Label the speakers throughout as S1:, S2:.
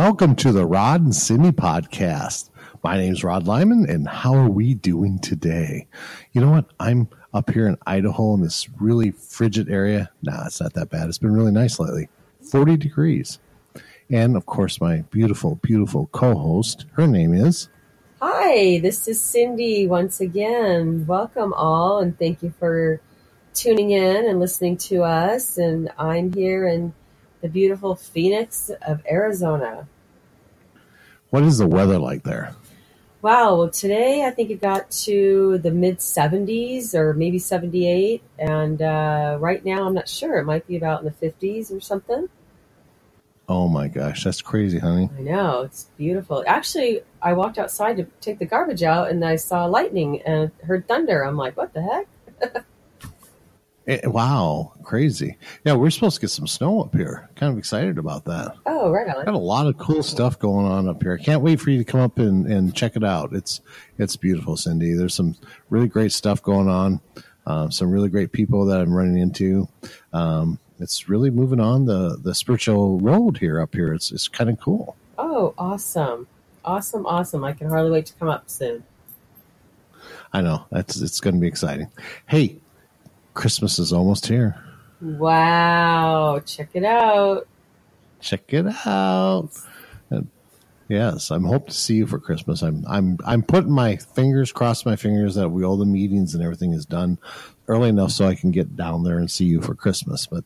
S1: Welcome to the Rod and Cindy podcast. My name is Rod Lyman, and how are we doing today? You know what? I'm up here in Idaho in this really frigid area. Nah, it's not that bad. It's been really nice lately. 40 degrees. And of course, my beautiful, beautiful co host, her name is.
S2: Hi, this is Cindy once again. Welcome all, and thank you for tuning in and listening to us. And I'm here in the beautiful Phoenix of Arizona.
S1: What is the weather like there?
S2: Wow, well, today I think it got to the mid 70s or maybe 78. And uh, right now, I'm not sure. It might be about in the 50s or something.
S1: Oh my gosh, that's crazy, honey.
S2: I know. It's beautiful. Actually, I walked outside to take the garbage out and I saw lightning and heard thunder. I'm like, what the heck?
S1: Eh, wow, crazy. Yeah, we're supposed to get some snow up here. Kind of excited about that.
S2: Oh, right on.
S1: Got a lot of cool stuff going on up here. I can't wait for you to come up and, and check it out. It's it's beautiful, Cindy. There's some really great stuff going on. Uh, some really great people that I'm running into. Um, it's really moving on the the spiritual road here up here. It's it's kind of cool.
S2: Oh, awesome. Awesome, awesome. I can hardly wait to come up soon.
S1: I know that's it's going to be exciting. Hey, Christmas is almost here.
S2: Wow. Check it out.
S1: Check it out. And yes, I'm hoping to see you for Christmas. I'm I'm I'm putting my fingers, crossed my fingers that we all the meetings and everything is done early enough so I can get down there and see you for Christmas. But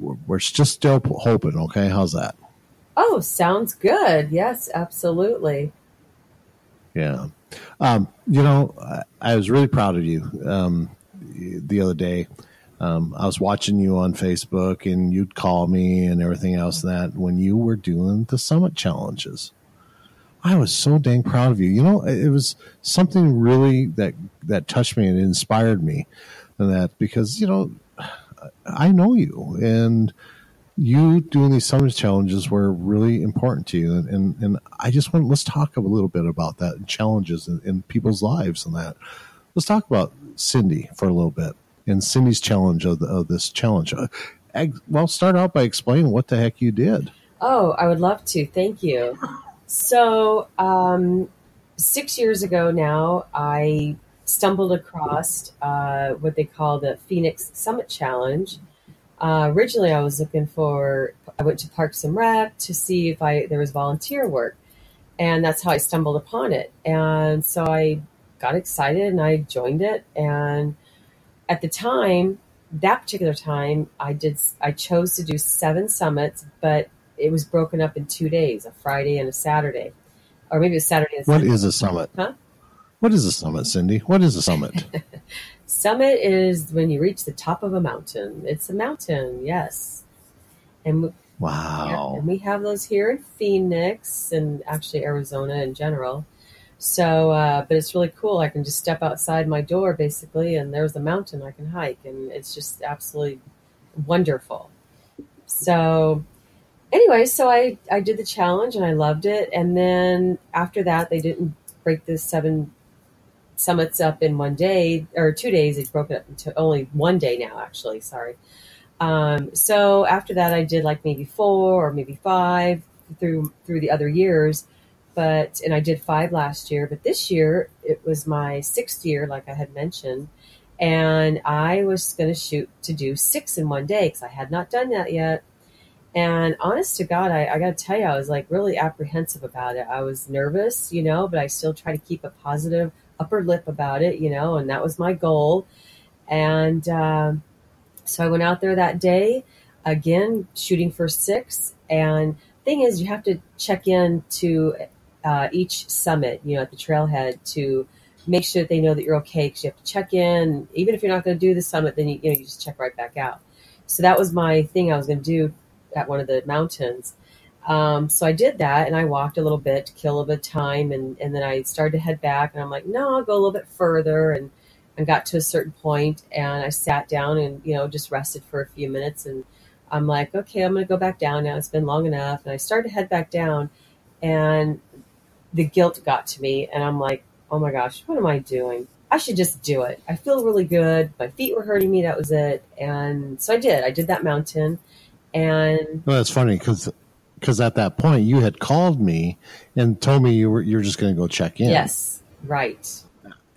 S1: we're, we're just still hoping. Okay, how's that?
S2: Oh, sounds good. Yes, absolutely.
S1: Yeah. Um, you know, I, I, was really proud of you um, the other day. Um, I was watching you on Facebook and you'd call me and everything else that when you were doing the summit challenges. I was so dang proud of you. You know, it was something really that that touched me and inspired me and that because, you know, I know you and you doing these summit challenges were really important to you and, and, and I just want let's talk a little bit about that and challenges in, in people's lives and that. Let's talk about Cindy for a little bit and Cindy's challenge of, the, of this challenge. Uh, well, start out by explaining what the heck you did.
S2: Oh, I would love to. Thank you. So, um, six years ago now, I stumbled across uh, what they call the Phoenix Summit Challenge. Uh, originally, I was looking for. I went to Parks and Rec to see if I there was volunteer work, and that's how I stumbled upon it. And so I got excited and I joined it. And at the time, that particular time, I did. I chose to do seven summits, but it was broken up in two days: a Friday and a Saturday, or maybe a Saturday. And
S1: What is a summit? Huh? What is a summit, Cindy? What is a summit?
S2: summit is when you reach the top of a mountain. It's a mountain, yes. And
S1: wow,
S2: yeah, and we have those here in Phoenix and actually Arizona in general. So, uh, but it's really cool. I can just step outside my door basically, and there's a mountain I can hike, and it's just absolutely wonderful. So, anyway, so I I did the challenge and I loved it, and then after that, they didn't break the seven summits up in one day or two days. They broke it up into only one day now. Actually, sorry. Um, so after that, I did like maybe four or maybe five through through the other years but and I did five last year, but this year it was my sixth year, like I had mentioned, and I was going to shoot to do six in one day because I had not done that yet. And honest to God, I, I got to tell you, I was like really apprehensive about it. I was nervous, you know, but I still try to keep a positive upper lip about it, you know, and that was my goal. And uh, so I went out there that day, again shooting for six. And thing is, you have to check in to uh, each summit, you know, at the trailhead to make sure that they know that you're okay because you have to check in. Even if you're not going to do the summit, then you, you know you just check right back out. So that was my thing I was going to do at one of the mountains. Um, so I did that and I walked a little bit to kill a bit of time and, and then I started to head back and I'm like, no, I'll go a little bit further and, and got to a certain point and I sat down and, you know, just rested for a few minutes and I'm like, okay, I'm going to go back down now. It's been long enough. And I started to head back down and the guilt got to me and I'm like, oh my gosh, what am I doing? I should just do it. I feel really good. My feet were hurting me. That was it. And so I did. I did that mountain. And
S1: well, that's funny because because at that point you had called me and told me you were you're just going to go check in.
S2: Yes, right.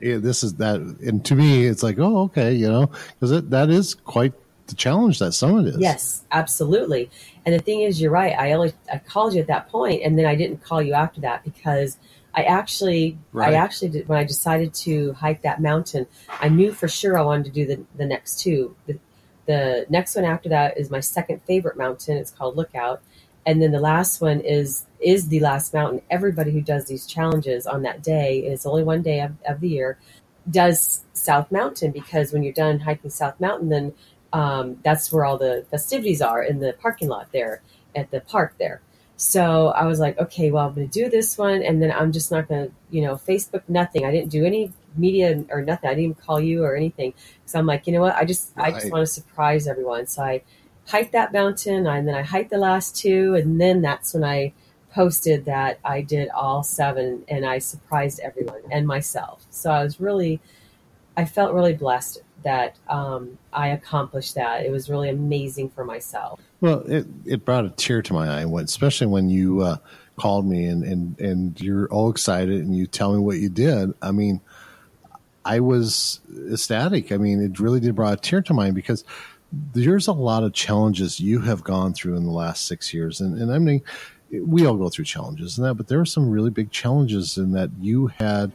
S1: Yeah, this is that, and to me, it's like, oh, okay, you know, because that is quite the challenge that summit is.
S2: Yes, absolutely. And the thing is, you're right. I only I called you at that point, and then I didn't call you after that because I actually
S1: Right.
S2: I actually did when I decided to hike that mountain. I knew for sure I wanted to do the the next two. The, the next one after that is my second favorite mountain. It's called Lookout, and then the last one is is the last mountain. Everybody who does these challenges on that day, and it's only one day of, of the year, does South Mountain because when you're done hiking South Mountain, then um, that's where all the festivities are in the parking lot there at the park there. So I was like, okay, well, I'm going to do this one, and then I'm just not going to, you know, Facebook nothing. I didn't do any media or nothing. I didn't even call you or anything. So I'm like, you know what? I just, I just want to surprise everyone. So I hiked that mountain, and then I hiked the last two, and then that's when I posted that I did all seven, and I surprised everyone and myself. So I was really, I felt really blessed that um, I accomplished that. It was really amazing for myself.
S1: Well, it, it brought a tear to my eye, especially when you uh, called me and, and, and you're all excited and you tell me what you did. I mean, I was ecstatic. I mean, it really did brought a tear to mine because there's a lot of challenges you have gone through in the last six years. And, and I mean, we all go through challenges and that, but there were some really big challenges in that you had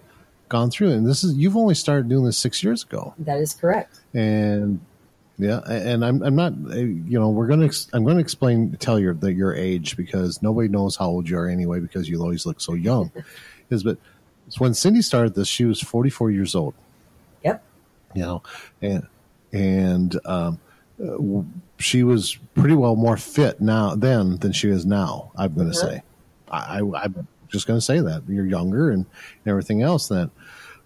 S1: gone through. And this is, you've only started doing this six years ago
S2: That is correct.
S1: and yeah, and I'm I'm not uh, you know we're gonna ex- I'm gonna explain tell your that your age because nobody knows how old you are anyway because you always look so young. Is but when Cindy started this, she was 44 years old.
S2: Yep.
S1: You know, and and um, uh, she was pretty well more fit now then than she is now. I'm to
S2: Uh-huh.
S1: say, I, I I'm just going to say that you're younger and everything else. That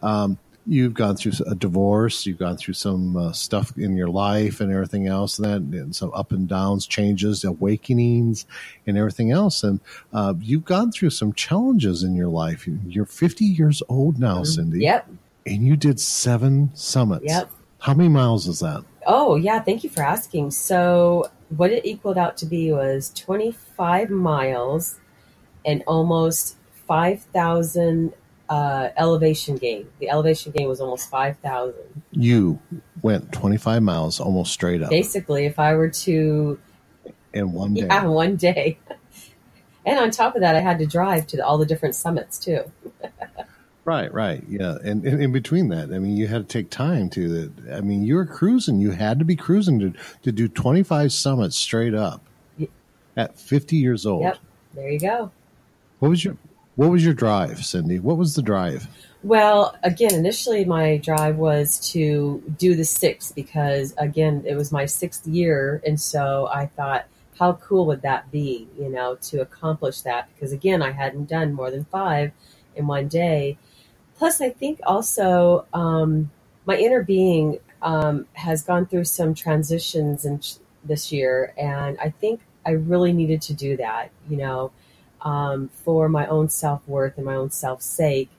S1: um, you've gone through a divorce, you've gone through some uh, stuff in your life and everything else, and that and some up and downs, changes, awakenings, and everything else. And uh, you've gone through some challenges in your life. You're 50 years old now, Cindy,
S2: Yep.
S1: and you did seven summits.
S2: Yep.
S1: How many miles is that?
S2: Oh, yeah. Thank you for asking. So, what it equaled out to be was 25 miles and almost 5,000 uh, elevation gain. The elevation gain was almost 5,000.
S1: You went 25 miles almost straight up
S2: Basically, if I were to,
S1: in one day.
S2: yeah, one day. and on top of that, I had to drive to all the different summits too.
S1: Right, right, yeah, and, and in between that, I mean, you had to take time to. I mean, you were cruising. You had to be cruising to to do twenty five summits straight up at fifty years old.
S2: Yep. There you go.
S1: What was your What was your drive, Cindy? What was the drive?
S2: Well, again, initially my drive was to do the sixth because, again, it was my sixth year. And so I thought, how cool would that be, you know, to accomplish that? Because, again, I hadn't done more than five in one day. Plus, I think also um, my inner being um, has gone through some transitions in this year. And I think I really needed to do that, you know, um, for my own self worth and my own self sake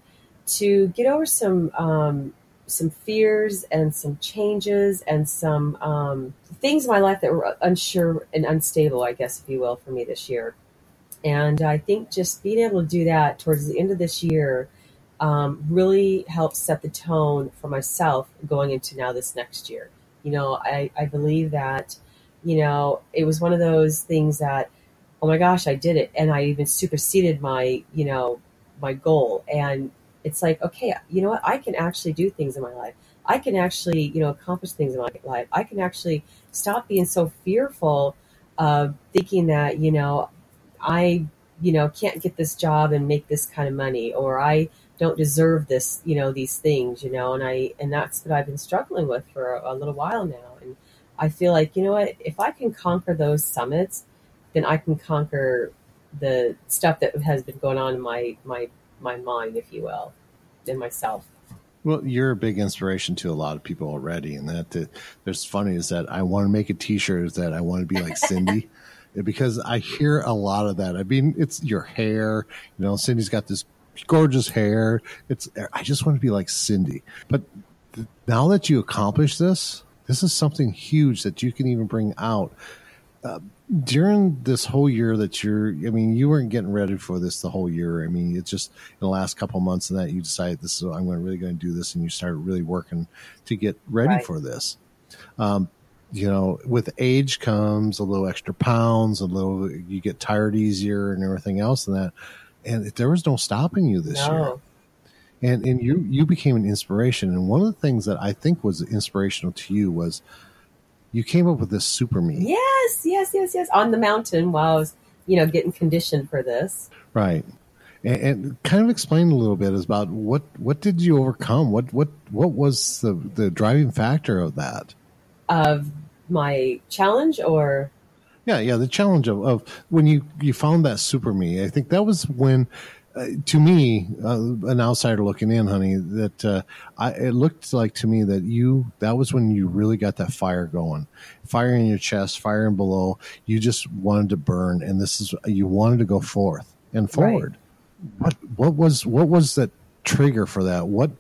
S2: to get over some um, some fears and some changes and some um, things in my life that were unsure and unstable, I guess, if you will, for me this year. And I think just being able to do that towards the end of this year um, really helped set the tone for myself going into now this next year. You know, I, I believe that, you know, it was one of those things that, oh my gosh, I did it. And I even superseded my, you know, my goal. And it's like, okay, you know what? I can actually do things in my life. I can actually, you know, accomplish things in my life. I can actually stop being so fearful of thinking that, you know, I, you know, can't get this job and make this kind of money, or I don't deserve this, you know, these things, you know, and I, and that's what I've been struggling with for a, a little while now. And I feel like, you know what, if I can conquer those summits, then I can conquer the stuff that has been going on in my, my, my mind, if you will, in myself.
S1: Well, you're a big inspiration to a lot of people already, and that uh, there's funny is that I want to make a T-shirt is that I want to be like Cindy, because I hear a lot of that. I mean, it's your hair, you know. Cindy's got this gorgeous hair. It's I just want to be like Cindy. But th- now that you accomplish this, this is something huge that you can even bring out. Uh, during this whole year that you're, I mean, you weren't getting ready for this the whole year. I mean, it's just in the last couple months and that you decided this is I'm really going to do this, and you started really working to get ready
S2: Right.
S1: for this. Um, you know, with age comes a little extra pounds, a little you get tired easier, and everything else, and that. And there was no stopping you this year and and you you became an inspiration and one of the things that i think was inspirational to you was you came up with this super me
S2: Yes, yes, yes, yes. On the mountain while I was, you know, getting conditioned for this.
S1: right. And, and kind of explain a little bit about what what did you overcome? What what what was the the driving factor of that?
S2: Of my challenge or?
S1: Yeah yeah the challenge of, of when you you found that super me i think that was when uh, to me, uh, an outsider looking in, honey, that uh, I, it looked like to me that you that was when you really got that fire going, fire in your chest, fire in below. You just wanted to burn, and this is you wanted to go forth and forward. What what was what was that trigger for that? What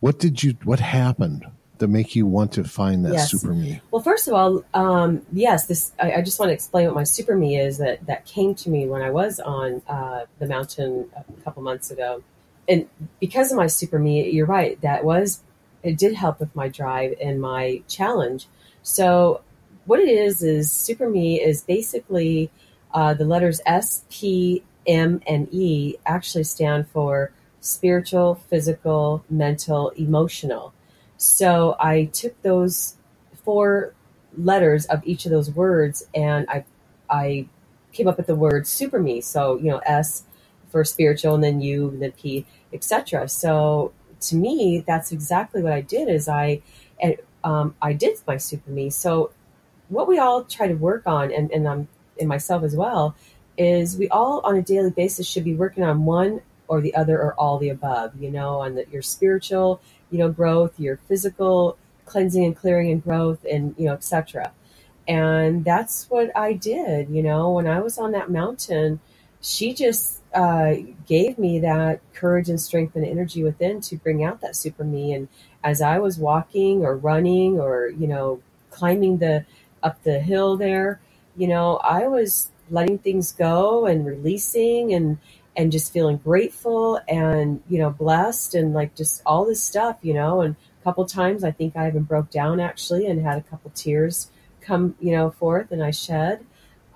S1: what did you what happened to make you want to find that
S2: Yes.
S1: super me?
S2: Well, first of all, um, yes, this I, I just want to explain what my super me is that that came to me when I was on uh, the mountain a couple months ago, and because of my super me, you're right. That was it did help with my drive and my challenge. So what it is is super me is basically uh, the letters S, P, M, and E actually stand for spiritual, physical, mental, emotional. So I took those four letters of each of those words and I I came up with the word super me. So, you know, S for spiritual and then U and then P, etc. So to me, that's exactly what I did is I um, I did my super me. So what we all try to work on and, and I'm in myself as well is we all on a daily basis should be working on one or the other or all the above, you know, on the, your spiritual, you know, growth, your physical cleansing and clearing and growth and, you know, etc. And that's what I did, you know, when I was on that mountain, she just uh, gave me that courage and strength and energy within to bring out that super me. And as I was walking or running or, you know, climbing the up the hill there, you know, I was letting things go and releasing and and just feeling grateful and you know blessed and like just all this stuff, you know. And a couple times I think I even broke down actually and had a couple tears come, you know, forth and I shed.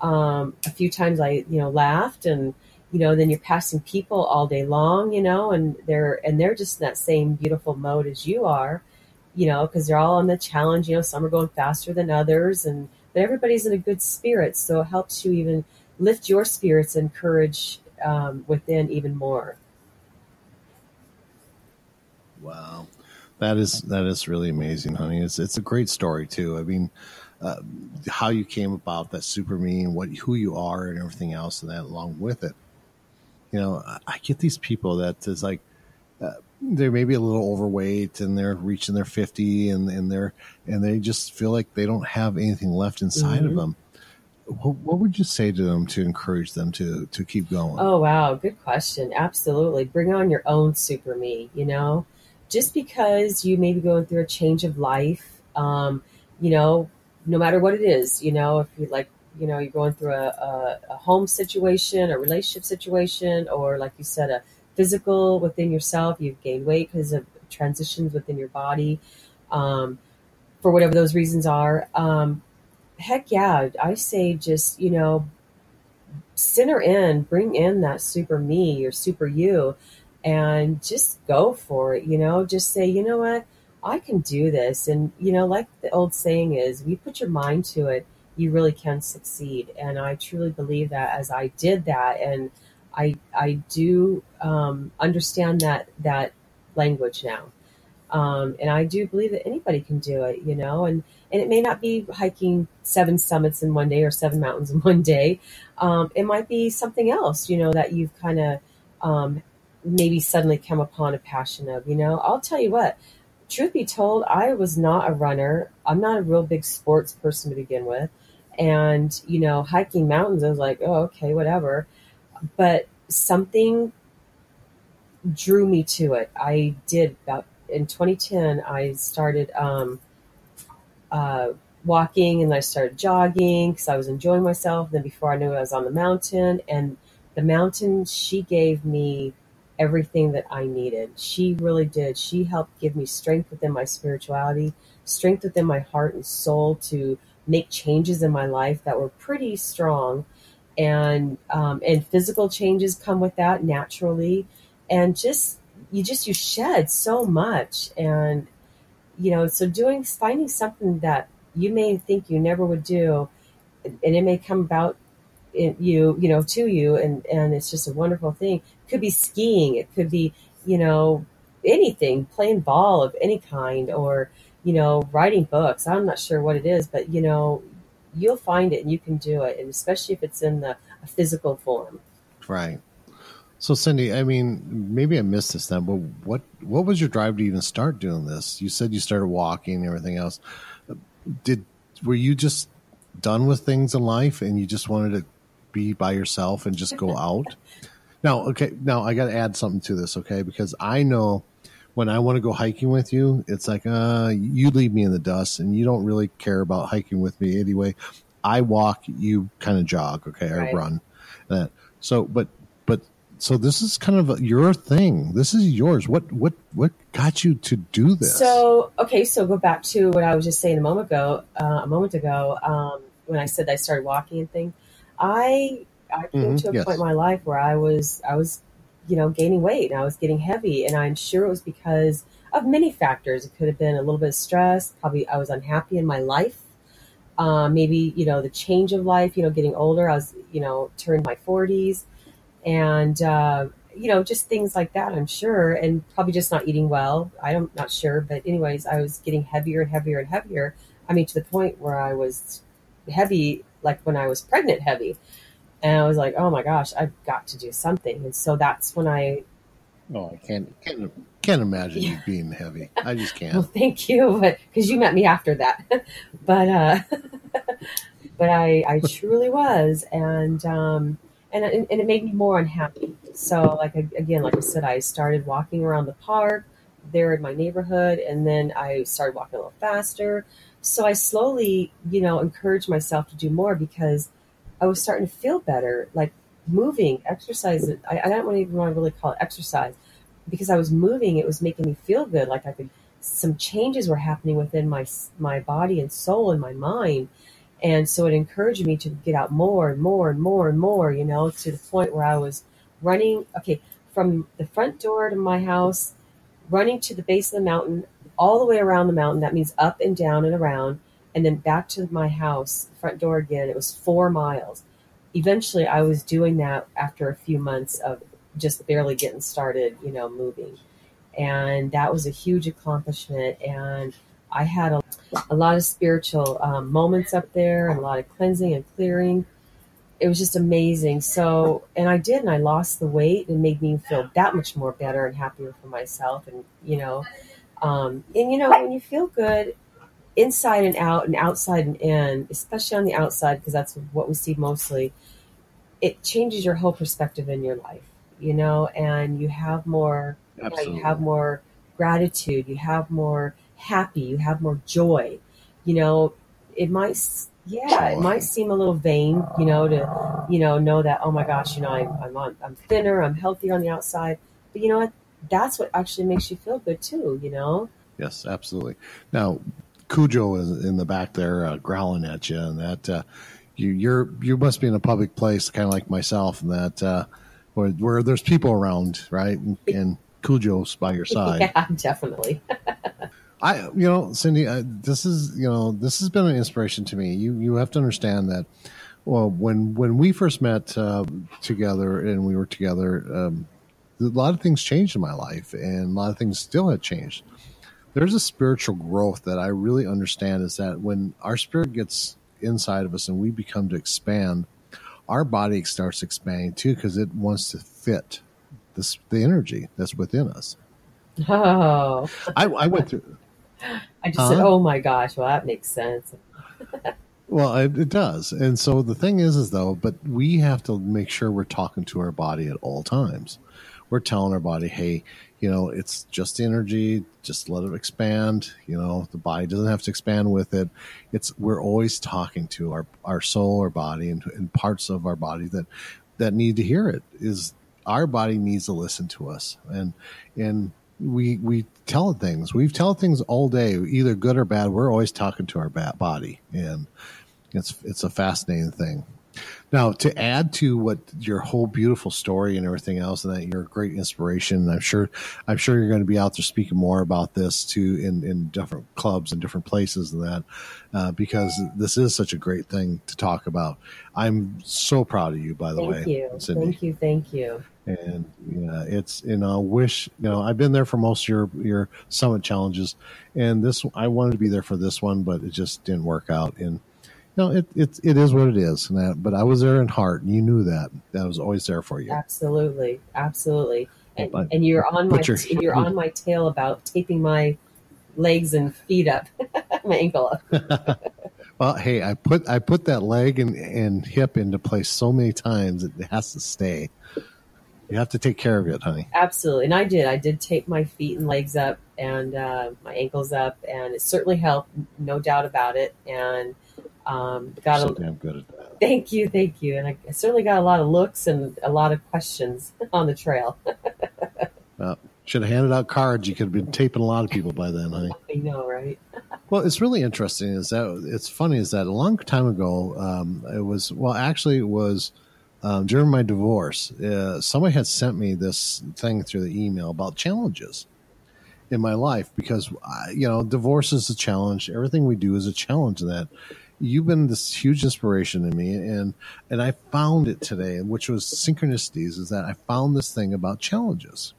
S2: Um, a few times I, you know, laughed and you know, then you're passing people all day long, you know, and they're and they're just in that same beautiful mode as you are, you know, because they're all on the challenge. You know, some are going faster than others, and but everybody's in a good spirit, so it helps you even lift your spirits and courage um, within even more.
S1: Wow, that is that is really amazing, honey. It's it's a great story too. I mean, uh, how you came about that super me and what who you are and everything else, and that along with it. You know, I, get these people that is like uh, they're maybe a little overweight and they're reaching their fifty and and they're and they just feel like they don't have anything left inside of
S2: Mhm.
S1: them. What, what would you say to them to encourage them to to keep going?
S2: Oh wow, good question. Absolutely, bring on your own super me. You know, just because you may be going through a change of life, um, you know, no matter what it is, you know, if you like, you know, you're going through a, a, a home situation, a relationship situation, or like you said, a physical within yourself, you've gained weight because of transitions within your body, um, for whatever those reasons are. Um, heck yeah, I say just, you know, center in, bring in that super me or super you, and just go for it. You know, just say, you know what, I can do this. And, you know, like the old saying is, if you put your mind to it, you really can succeed. And I truly believe that as I did that, and I, I do um, understand that, that language now. Um, and I do believe that anybody can do it, you know, and, and it may not be hiking seven summits in one day or seven mountains in one day. Um, it might be something else, you know, that you've kind of um, maybe suddenly come upon a passion of, you know. I'll tell you what, truth be told, I was not a runner. I'm not a real big sports person to begin with. And, you know, hiking mountains, I was like, oh, okay, whatever. But something drew me to it. I did about in 2010, I started um, uh, walking and I started jogging because I was enjoying myself. Then before I knew it, I was on the mountain. And the mountain, she gave me everything that I needed. She really did. She helped give me strength within my spirituality, strength within my heart and soul to make changes in my life that were pretty strong. And um, and physical changes come with that naturally, and just you just you shed so much, and you know so doing finding something that you may think you never would do, and it may come about in you, you know, to you, and and it's just a wonderful thing. It could be skiing, it could be, you know, anything, playing ball of any kind, or you know, writing books. I'm not sure what it is, but you know, you'll find it and you can do it, and especially if it's in the physical form.
S1: Right. So Cindy, I mean, maybe I missed this then, but what what was your drive to even start doing this? You said you started walking and everything else did were you just done with things in life and you just wanted to be by yourself and just go out? now, okay, now I got to add something to this, okay? Because I know when I want to go hiking with you, it's like, uh, you leave me in the dust and you don't really care about hiking with me anyway. I walk, you kind of jog, okay, or right. run. That so, but so this is kind of your thing. This is yours. What what what got you to do this?
S2: So okay, so go back to what I was just saying a moment ago. Uh, a moment ago, um, when I said I started walking and thing, I I came mm-hmm, to a yes. point in my life where I was I was you know gaining weight and I was getting heavy, and I'm sure it was because of many factors. It could have been a little bit of stress. Probably I was unhappy in my life. Uh, maybe you know the change of life. You know, getting older. I was you know turned my 40s and uh, you know just things like that i'm sure and probably just not eating well. I'm not sure but anyways i was getting heavier and heavier and heavier. I mean to the point where i was heavy like when i was pregnant heavy. And i was like oh my gosh i've got to do something. And so that's when i
S1: oh i can't can't, can't imagine yeah. you being heavy. I just can't.
S2: well thank you but because you met me after that. But uh but i i truly was. And um and, and it made me more unhappy. So, like again, like I said, I started walking around the park there in my neighborhood, and then I started walking a little faster. So I slowly, you know, encouraged myself to do more because I was starting to feel better, like moving, exercise. I, I don't even want to really call it exercise because I was moving. It was making me feel good, like I could. Some changes were happening within my my body and soul and my mind and so it encouraged me to get out more and more and more and more, you know, to the point where I was running, okay, from the front door to my house, running to the base of the mountain, all the way around the mountain. That means up and down and around, and then back to my house, front door again. It was four miles. Eventually, I was doing that after a few months of just barely getting started, you know, moving. And that was a huge accomplishment. And I had a, a lot of spiritual um, moments up there and a lot of cleansing and clearing. It was just amazing. So, and I did, and I lost the weight and made me feel that much more better and happier for myself. And, you know, um, and you know, when you feel good inside and out and outside and in, especially on the outside, because that's what we see mostly, it changes your whole perspective in your life, you know, and you have more, you, know, you have more gratitude, you have more happy, you have more joy. You know, it might, yeah, it might seem a little vain, you know, to, you know, know that, oh my gosh, you know, I, I'm on, I'm thinner, I'm healthier on the outside. But you know what? That's what actually makes you feel good too, you know?
S1: Yes, absolutely. Now, Cujo is in the back there uh, growling at you, and that uh, you you're you must be in a public place, kind of like myself, and that uh, where, where there's people around, right? And, and Cujo's by your side.
S2: Yeah, definitely.
S1: I, you know, Cindy, I, this is, you know, this has been an inspiration to me. You, you have to understand that. Well, when when we first met uh, together and we were together, um, a lot of things changed in my life, and a lot of things still had changed. There's a spiritual growth that I really understand is that when our spirit gets inside of us and we become to expand, our body starts expanding too because it wants to fit this the energy that's within us.
S2: Oh,
S1: I, I went through.
S2: I just huh? said, "Oh my gosh!" Well, that makes sense.
S1: well, it, it, does, and so the thing is, is though, but we have to make sure we're talking to our body at all times. we're telling our body, hey, you know, it's just energy, just let it expand. You know, the body doesn't have to expand with it. It's we're always talking to our our soul, our body, and, and parts of our body that that need to hear it. Is our body needs to listen to us, and and we we tell things. We've tell things all day, either good or bad. We're always talking to our body, and it's it's a fascinating thing. Now, to add to what your whole beautiful story and everything else, and that you're a great inspiration. I'm sure, I'm sure you're going to be out there speaking more about this too in, in different clubs and different places and that, uh, because this is such a great thing to talk about. I'm so proud of you, by the way.
S2: thank
S1: way.
S2: You.
S1: Cindy.
S2: Thank you. Thank you.
S1: And yeah, it's you know, wish you know, I've been there for most of your your summit challenges, and this I wanted to be there for this one, but it just didn't work out. And no, it, it, it is what it is. That, but I was there in heart, and you knew that. That was always there for you.
S2: Absolutely, absolutely. And, but, and you're on my your, you're on my tail about taping my legs and feet up, my ankle up.
S1: well, hey, I put I put that leg and, and hip into place so many times it has to stay. You have to take care of it, honey.
S2: Absolutely, and I did. I did tape my feet and legs up and uh, my ankles up, and it certainly helped, no doubt about it. And um, got
S1: so
S2: a,
S1: damn good at that.
S2: Thank you, thank you, and I certainly got a lot of looks and a lot of questions on the trail.
S1: well, should have handed out cards. You could have been taping a lot of people by then, honey.
S2: I know, right?
S1: well, it's really interesting. Is that it's funny? Is that a long time ago? Um, it was well, actually, it was. Um, during my divorce, uh, somebody had sent me this thing through the email about challenges in my life because I, you know divorce is a challenge. Everything we do is a challenge. In that you've been this huge inspiration to me and and i found it today which was synchronicities is that i found this thing about challenges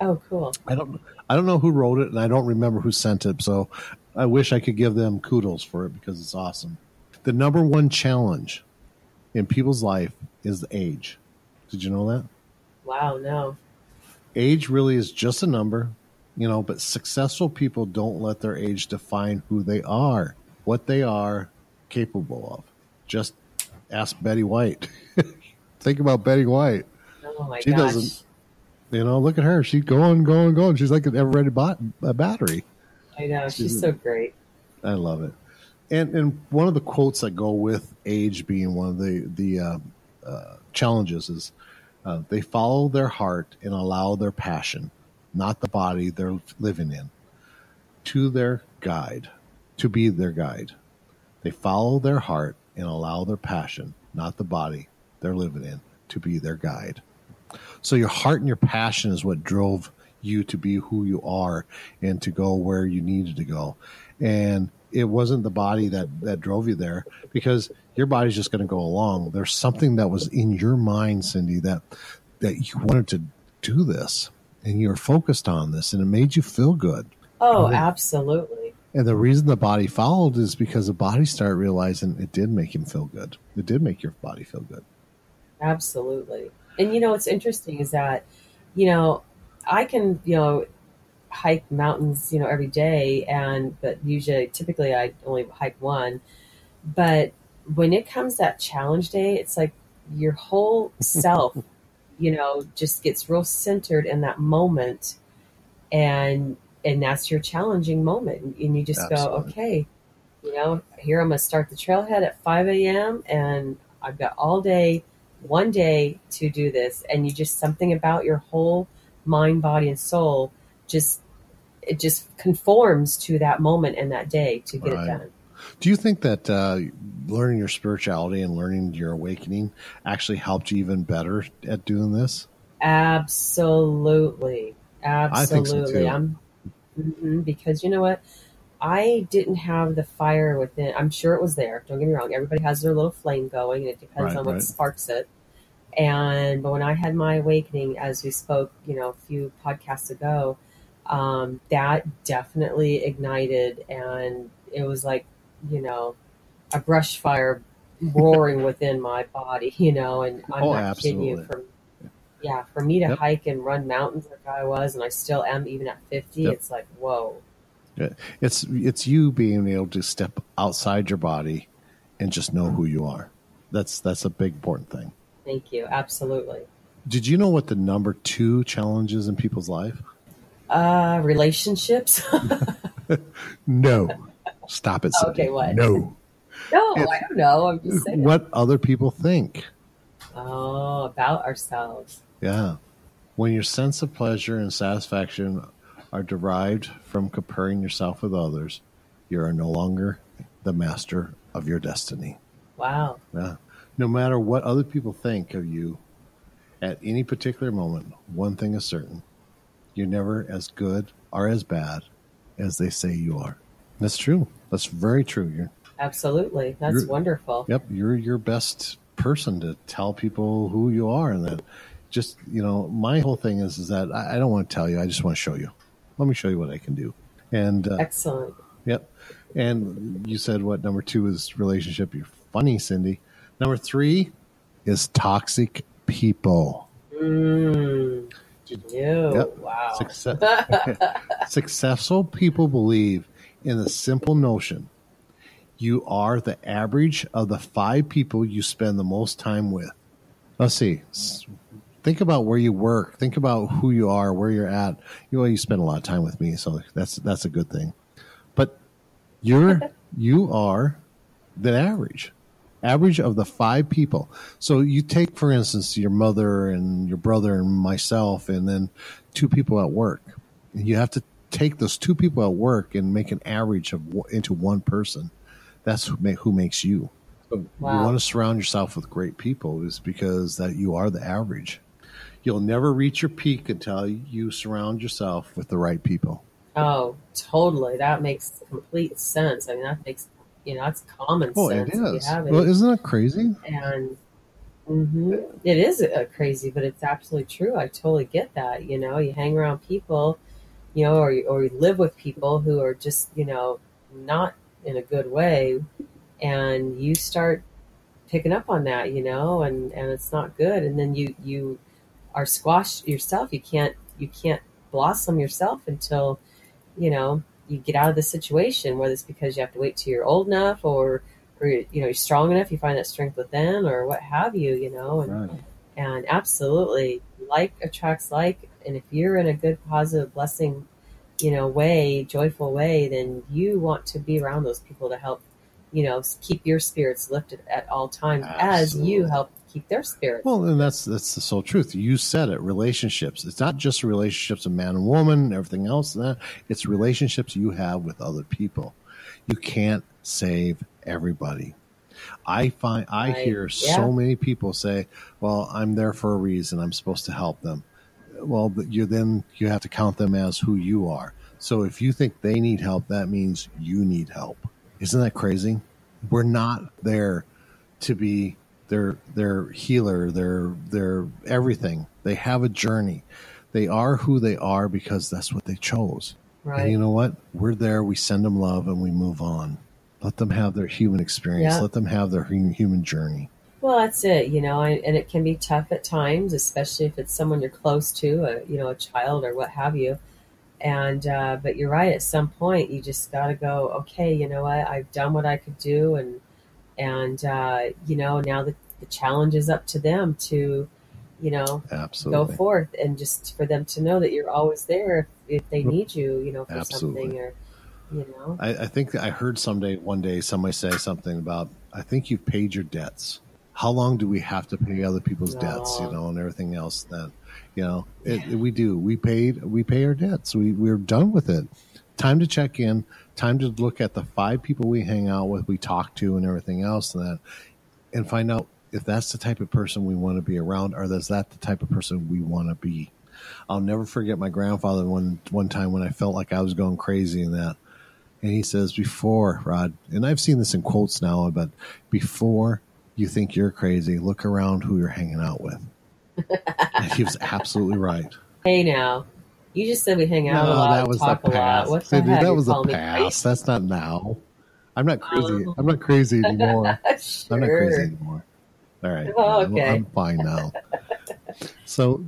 S2: oh cool
S1: i don't i don't know who wrote it and i don't remember who sent it so i wish i could give them kudos for it because it's awesome the number one challenge in people's life is the age did you know that
S2: wow no
S1: age really is just a number you know but successful people don't let their age define who they are what they are capable of. Just ask Betty White. Think about Betty White.
S2: Oh my
S1: she
S2: gosh.
S1: doesn't. You know, look at her. She's going, going, going. She's like an ever-ready bot, a battery.
S2: I know. She's, she's so great.
S1: I love it. And and one of the quotes that go with age being one of the the uh, challenges is uh, they follow their heart and allow their passion, not the body they're living in, to their guide, to be their guide. They follow their heart and allow their passion, not the body they're living in, to be their guide. So your heart and your passion is what drove you to be who you are and to go where you needed to go. And it wasn't the body that, that drove you there because your body's just going to go along. There's something that was in your mind, Cindy, that, that you wanted to do this and you were focused on this and it made you feel good.
S2: Oh, absolutely.
S1: And the reason the body followed is because the body started realizing it did make him feel good. It did make your body feel good.
S2: Absolutely. And you know what's interesting is that, you know, I can, you know, hike mountains, you know, every day and but usually typically I only hike one. But when it comes that challenge day, it's like your whole self, you know, just gets real centered in that moment and and that's your challenging moment and you just Absolutely. go okay you know here i'm going to start the trailhead at 5 a.m and i've got all day one day to do this and you just something about your whole mind body and soul just it just conforms to that moment and that day to get right. it done
S1: do you think that uh, learning your spirituality and learning your awakening actually helped you even better at doing this
S2: absolutely absolutely
S1: so
S2: i'm Mm-hmm, because you know what? I didn't have the fire within. I'm sure it was there. Don't get me wrong. Everybody has their little flame going, and it depends right, on what right. sparks it. And but when I had my awakening, as we spoke, you know, a few podcasts ago, um, that definitely ignited, and it was like, you know, a brush fire roaring within my body, you know. And I'm
S1: oh,
S2: not
S1: absolutely.
S2: kidding you. From yeah, for me to yep. hike and run mountains like I was, and I still am even at 50, yep. it's like, whoa.
S1: It's it's you being able to step outside your body and just know who you are. That's that's a big important thing.
S2: Thank you. Absolutely.
S1: Did you know what the number two challenge is in people's life?
S2: Uh, relationships.
S1: No. Stop it. Cindy.
S2: Okay, what?
S1: No.
S2: no,
S1: It's-
S2: I don't know. I'm just saying.
S1: What other people think.
S2: Oh, about ourselves.
S1: Yeah. When your sense of pleasure and satisfaction are derived from comparing yourself with others, you are no longer the master of your destiny.
S2: Wow.
S1: Yeah. No matter what other people think of you at any particular moment, one thing is certain you're never as good or as bad as they say you are. That's true. That's very true. You're,
S2: Absolutely. That's
S1: You're-
S2: wonderful.
S1: Yep, you're your best person to tell people who you are, and that just you know, my whole thing is is that I, I don't want to tell you. I just want to show you. Let me show you what I can do. And uh,
S2: Excellent.
S1: yep, and you said what number two is relationship. You're funny, Cindy. Number three is toxic people.
S2: Mm. Ew.
S1: Yep.
S2: Wow.
S1: Success, successful people believe in the simple notion you are the average of the five people you spend the most time with. Let's see. Think about where you work. Think about who you are, where you're at. You know, you spend a lot of time with me, so that's that's a good thing. But you're you are the average average of the five people. So you take for instance your mother and your brother and myself and then two people at work. You have to take those two people at work and make an average of into one person. That's who, ma- who makes you. So you want to surround yourself with great people is because that you are the average. You'll never reach your peak until you surround yourself with the right people.
S2: Oh, totally. That makes complete sense. I mean, that makes you know that's common
S1: oh
S2: sense.
S1: it is well isn't that crazy
S2: and hmm it is crazy, but it's absolutely true. I totally get that. You know, you hang around people, you know, or you, or you live with people who are just you know not in a good way, and you start picking up on that, you know, and and it's not good, and then you you are squashed yourself. You can't you can't blossom yourself until you know you get out of the situation. Whether it's because you have to wait till you're old enough, or or you know you're strong enough, you find that strength within, or what have you, you know, and
S1: right
S2: and absolutely like attracts like and if you're in a good positive blessing you know way joyful way then you want to be around those people to help you know keep your spirits lifted at all times as you help keep their spirits
S1: Well, and that's that's the sole truth. You said it. Relationships. It's not just relationships of man and woman and everything else. That it's relationships you have with other people. You can't save everybody. I find I
S2: Right.
S1: hear
S2: Yeah.
S1: so many people say, "Well, I'm there for a reason. I'm supposed to help them." Well, but you then you have to count them as who you are. So if you think they need help, that means you need help. Isn't that crazy? We're not there to be their their healer, their their everything. They have a journey. They are who they are because that's what they chose.
S2: right
S1: And you know what? We're there. We send them love and we move on. Let them have their human experience.
S2: Yeah.
S1: Let them have their human journey.
S2: Well, that's it, you know, and, and it can be tough at times, especially if it's someone you're close to, a, you know, a child or what have you. And, uh, but you're right, at some point, you just got to go, okay, you know what, I've done what I could do. And, and, uh, you know, now the, the challenge is up to them to, you know,
S1: Absolutely.
S2: go forth and just for them to know that you're always there if, if they need you, you know, for
S1: Absolutely.
S2: something or, you know,
S1: I, I think I heard someday, one day, somebody say something about, I think you've paid your debts. How long do we have to pay other people's debts, you know, and everything else that, you know, it, it- we do. We paid, we pay our debts. We, we're done with it. Time to check in, time to look at the five people we hang out with, we talk to, and everything else, and that, and find out if that's the type of person we want to be around, or is that the type of person we want to be. I'll never forget my grandfather one one time when I felt like I was going crazy in that. And he says, before, Rod, and I've seen this in quotes now, but before you think you're crazy, look around who you're hanging out with. and he was absolutely right.
S2: hey now, you just said we hang out a
S1: No,
S2: lot,
S1: that was
S2: talk a
S1: past.
S2: What the
S1: that
S2: You're
S1: was the
S2: calling
S1: past. That's not now. I'm not crazy.
S2: Oh.
S1: I'm not crazy anymore.
S2: sure.
S1: I'm not crazy anymore. All right.
S2: Oh,
S1: I'm-
S2: okay.
S1: I'm, fine now. so,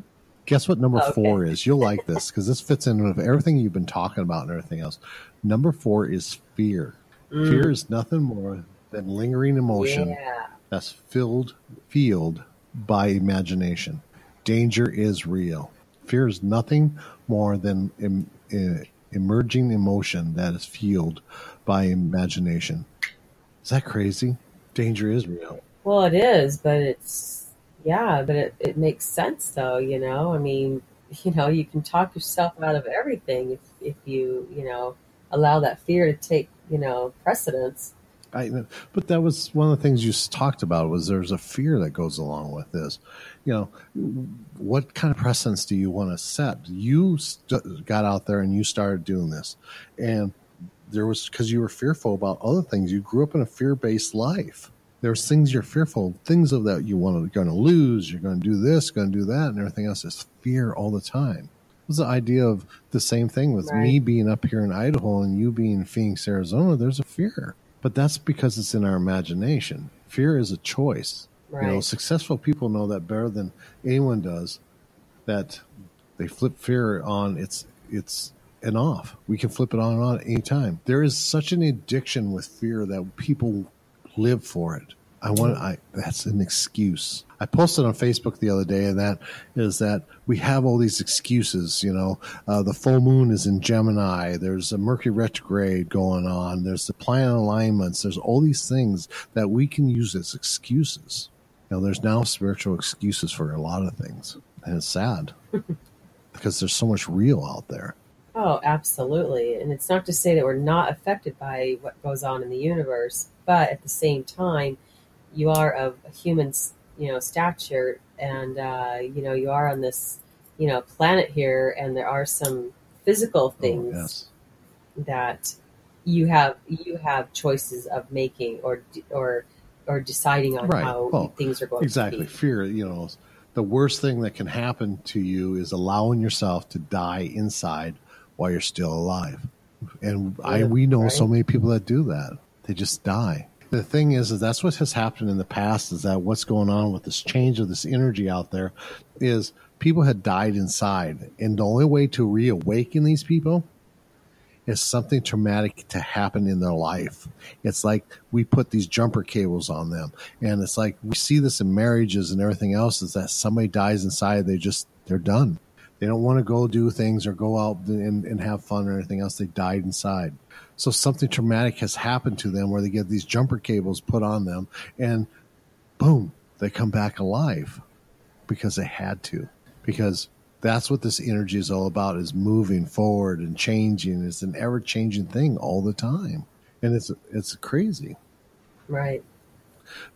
S1: guess what number
S2: Okay.
S1: four is? You'll like this because this fits in with everything you've been talking about and everything else. Number four is fear.
S2: Mm.
S1: Fear is nothing more than lingering emotion
S2: Yeah.
S1: that's filled, fueled by imagination. danger is real. Fear is nothing more than em, em, emerging emotion that is fueled by imagination. Is that crazy? Danger is real.
S2: Well, it is, but it's yeah, but it, it makes sense though. You know, I mean, you know, you can talk yourself out of everything if if you you know allow that fear to take you know precedence.
S1: I, but that was one of the things you talked about was there's a fear that goes along with this. You know, what kind of precedence do you want to set? You st- got out there and you started doing this, and there was because you were fearful about other things. You grew up in a fear based life. There's things you're fearful, things of that you want to going to lose. You're going to do this, going to do that, and everything else is fear all the time. It was the idea of the same thing with right. me being up here in Idaho and you being in Phoenix, Arizona. There's a fear, but that's because it's in our imagination. Fear is a choice. Right. You know, successful people know that better than anyone does. That they flip fear on. It's it's and off. We can flip it on and on anytime. There is such an addiction with fear that people live for it. I want I that's an excuse. I posted on Facebook the other day, and that is that we have all these excuses. You know, uh, the full moon is in Gemini. There's a Mercury retrograde going on. There's the planet alignments. There's all these things that we can use as excuses. You know, there's now spiritual excuses for a lot of things, and it's sad because there's so much real out there.
S2: Oh, absolutely. And it's not to say that we're not affected by what goes on in the universe, but at the same time, you are of a human, you know, stature, and uh, you know you are on this, you know, planet here, and there are some physical oh, things oh, yes. that you have you have choices of making or or or deciding on right. how well, things are going
S1: exactly fear you know the worst thing that can happen to you is allowing yourself to die inside while you're still alive. And yeah, I we know right? so many people that do that. They just die. The thing is, is that's what has happened in the past. Is that what's going on with this change of this energy out there? Is people had died inside, and the only way to reawaken these people is something traumatic to happen in their life. It's like we put these jumper cables on them, and it's like we see this in marriages and everything else. Is that somebody dies inside, they just they're done they don't want to go do things or go out and, and have fun or anything else. They died inside. So something traumatic has happened to them where they get these jumper cables put on them and boom, they come back alive because they had to. Because that's what this energy is all about is moving forward and changing. It's an ever changing thing all the time. And it's it's crazy.
S2: Right.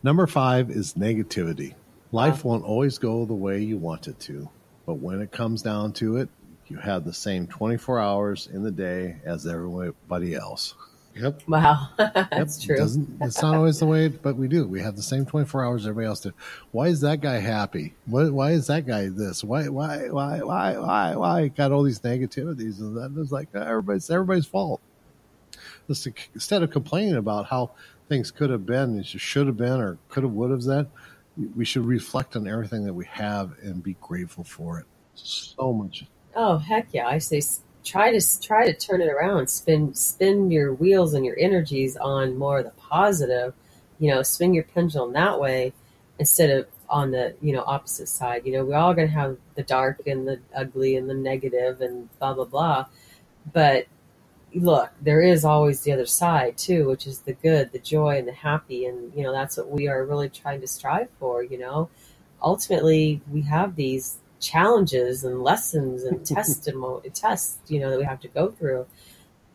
S1: Number five is negativity. Life wow. won't always go the way you want it to. But when it comes down to it, you have the same 24 hours in the day as everybody else.
S2: Yep. Wow. That's
S1: yep.
S2: true.
S1: Doesn't, it's not always the way, but we do. We have the same 24 hours everybody else do. Why is that guy happy? Why, why is that guy this? Why, why, why, why, why, why? Got all these negativities. And that is like uh, everybody's, everybody's fault. Just instead of complaining about how things could have been, should have been, or could have, would have, that we should reflect on everything that we have and be grateful for it. So much.
S2: Oh heck yeah! I say try to try to turn it around. Spin spin your wheels and your energies on more of the positive. You know, swing your pendulum that way instead of on the you know opposite side. You know, we're all going to have the dark and the ugly and the negative and blah blah blah. But look, there is always the other side too, which is the good, the joy, and the happy. And, you know, that's what we are really trying to strive for, you know. Ultimately, we have these challenges and lessons and testimony tests, you know, that we have to go through.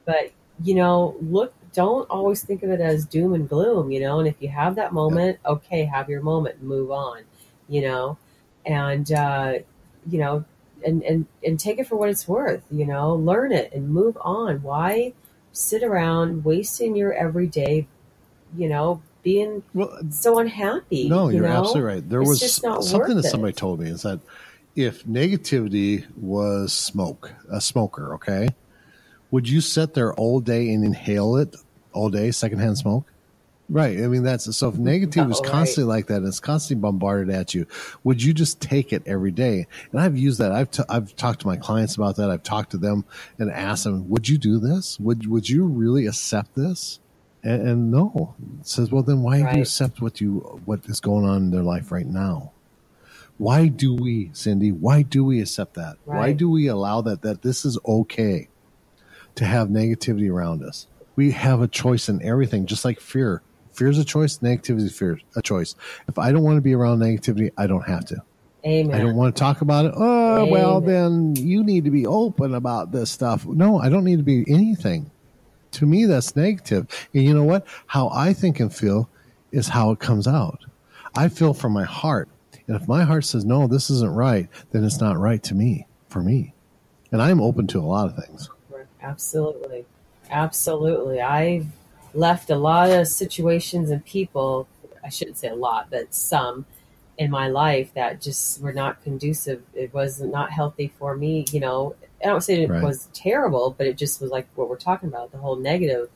S2: But, you know, look, don't always think of it as doom and gloom, you know. And if you have that moment, okay, have your moment, move on, you know. And, uh, you know, and and and take it for what it's worth you know? Learn it and move on. Why sit around wasting your everyday you know being well, so unhappy
S1: no
S2: you
S1: are absolutely right. There
S2: it's
S1: was something that somebody told me is that if negativity was smoke a smoker okay would you sit there all day and inhale it all day secondhand smoke Right. I mean, that's so if negative oh, is constantly right. like that and it's constantly bombarded at you, would you just take it every day? And I've used that. I've, t- I've talked to my clients about that. I've talked to them and asked them, would you do this? Would, would you really accept this? And, and no, it says, well, then why right. do you accept what you, what is going on in their life right now? Why do we, Cindy? Why do we accept that? Why do we allow that? That this is okay to have negativity around us. We have a choice in everything, just like fear. Fear is a choice. Negativity is fear a choice. If I don't want to be around negativity, I don't have to.
S2: Amen.
S1: I don't want to talk about it. Oh, well, then you need to be open about this stuff. No, I don't need to be anything. To me, that's negative. And you know what? How I think and feel is how it comes out. I feel from my heart. And if my heart says, no, this isn't right, then it's not right to me, for me. And I'm open to a lot of things.
S2: Absolutely. Absolutely. I've left a lot of situations and people, I shouldn't say a lot, but some in my life that just were not conducive. It was not healthy for me. You know, I don't say it
S1: Right.
S2: was terrible, but it just was like what we're talking about, the whole negative.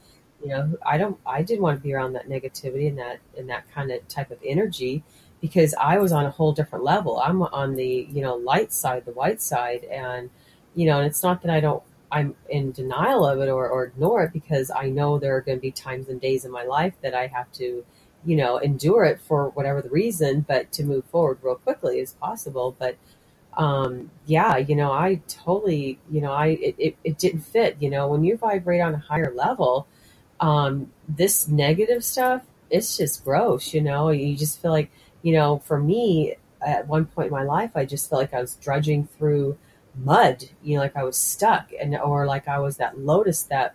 S2: You know, I don't, I didn't want to be around that negativity and that, and that kind of type of energy because I was on a whole different level. I'm on the, you know, light side, the white side. And, you know, and it's not that I don't I'm in denial of it or, or ignore it because I know there are going to be times and days in my life that I have to, you know, endure it for whatever the reason, but to move forward real quickly as possible. But um, yeah, you know, I totally, you know, I it, it, it didn't fit. You know, when you vibrate on a higher level, um, this negative stuff, it's just gross. You know, you just feel like, you know, for me, at one point in my life, I just felt like I was drudging through mud you know like i was stuck and or like i was that lotus that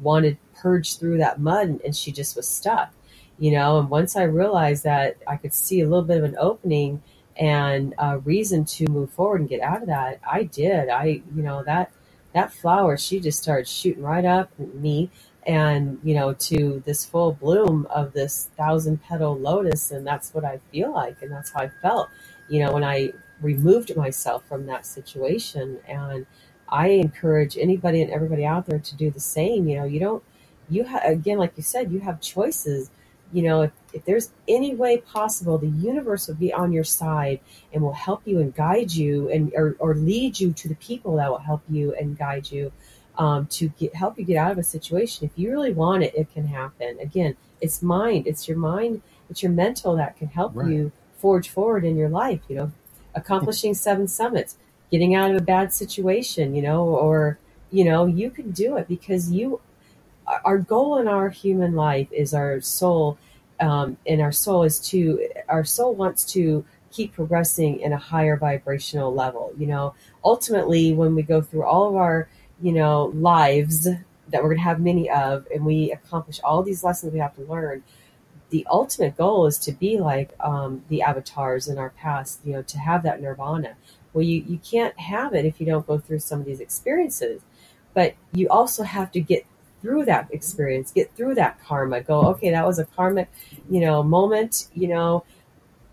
S2: wanted purged through that mud and, she just was stuck you know? And once i realized that i could see a little bit of an opening and a reason to move forward and get out of that i did. I you know that that flower she just started shooting right up me and you know to this full bloom of this thousand petal lotus. And that's what i feel like. And that's how i felt you know when i removed myself from that situation. And i encourage anybody and everybody out there to do the same. You know you don't you ha- again like you said you have choices. You know if, if there's any way possible the universe will be on your side and will help you and guide you and or, or lead you to the people that will help you and guide you um, to get help you get out of a situation. If you really want it it can happen. Again it's mind it's your mind it's your mental that can help
S1: Right.
S2: you forge forward in your life you know accomplishing seven summits, getting out of a bad situation, you know, or, you know, you can do it because you, our goal in our human life is our soul, um, and our soul is to, our soul wants to keep progressing in a higher vibrational level. You know, ultimately, when we go through all of our, you know, lives that we're going to have many of, and we accomplish all these lessons we have to learn, the ultimate goal is to be like um, the avatars in our past, you know, to have that nirvana. Well, you, you can't have it if you don't go through some of these experiences. But you also have to get through that experience, get through that karma, go, okay, that was a karmic, you know, moment, you know,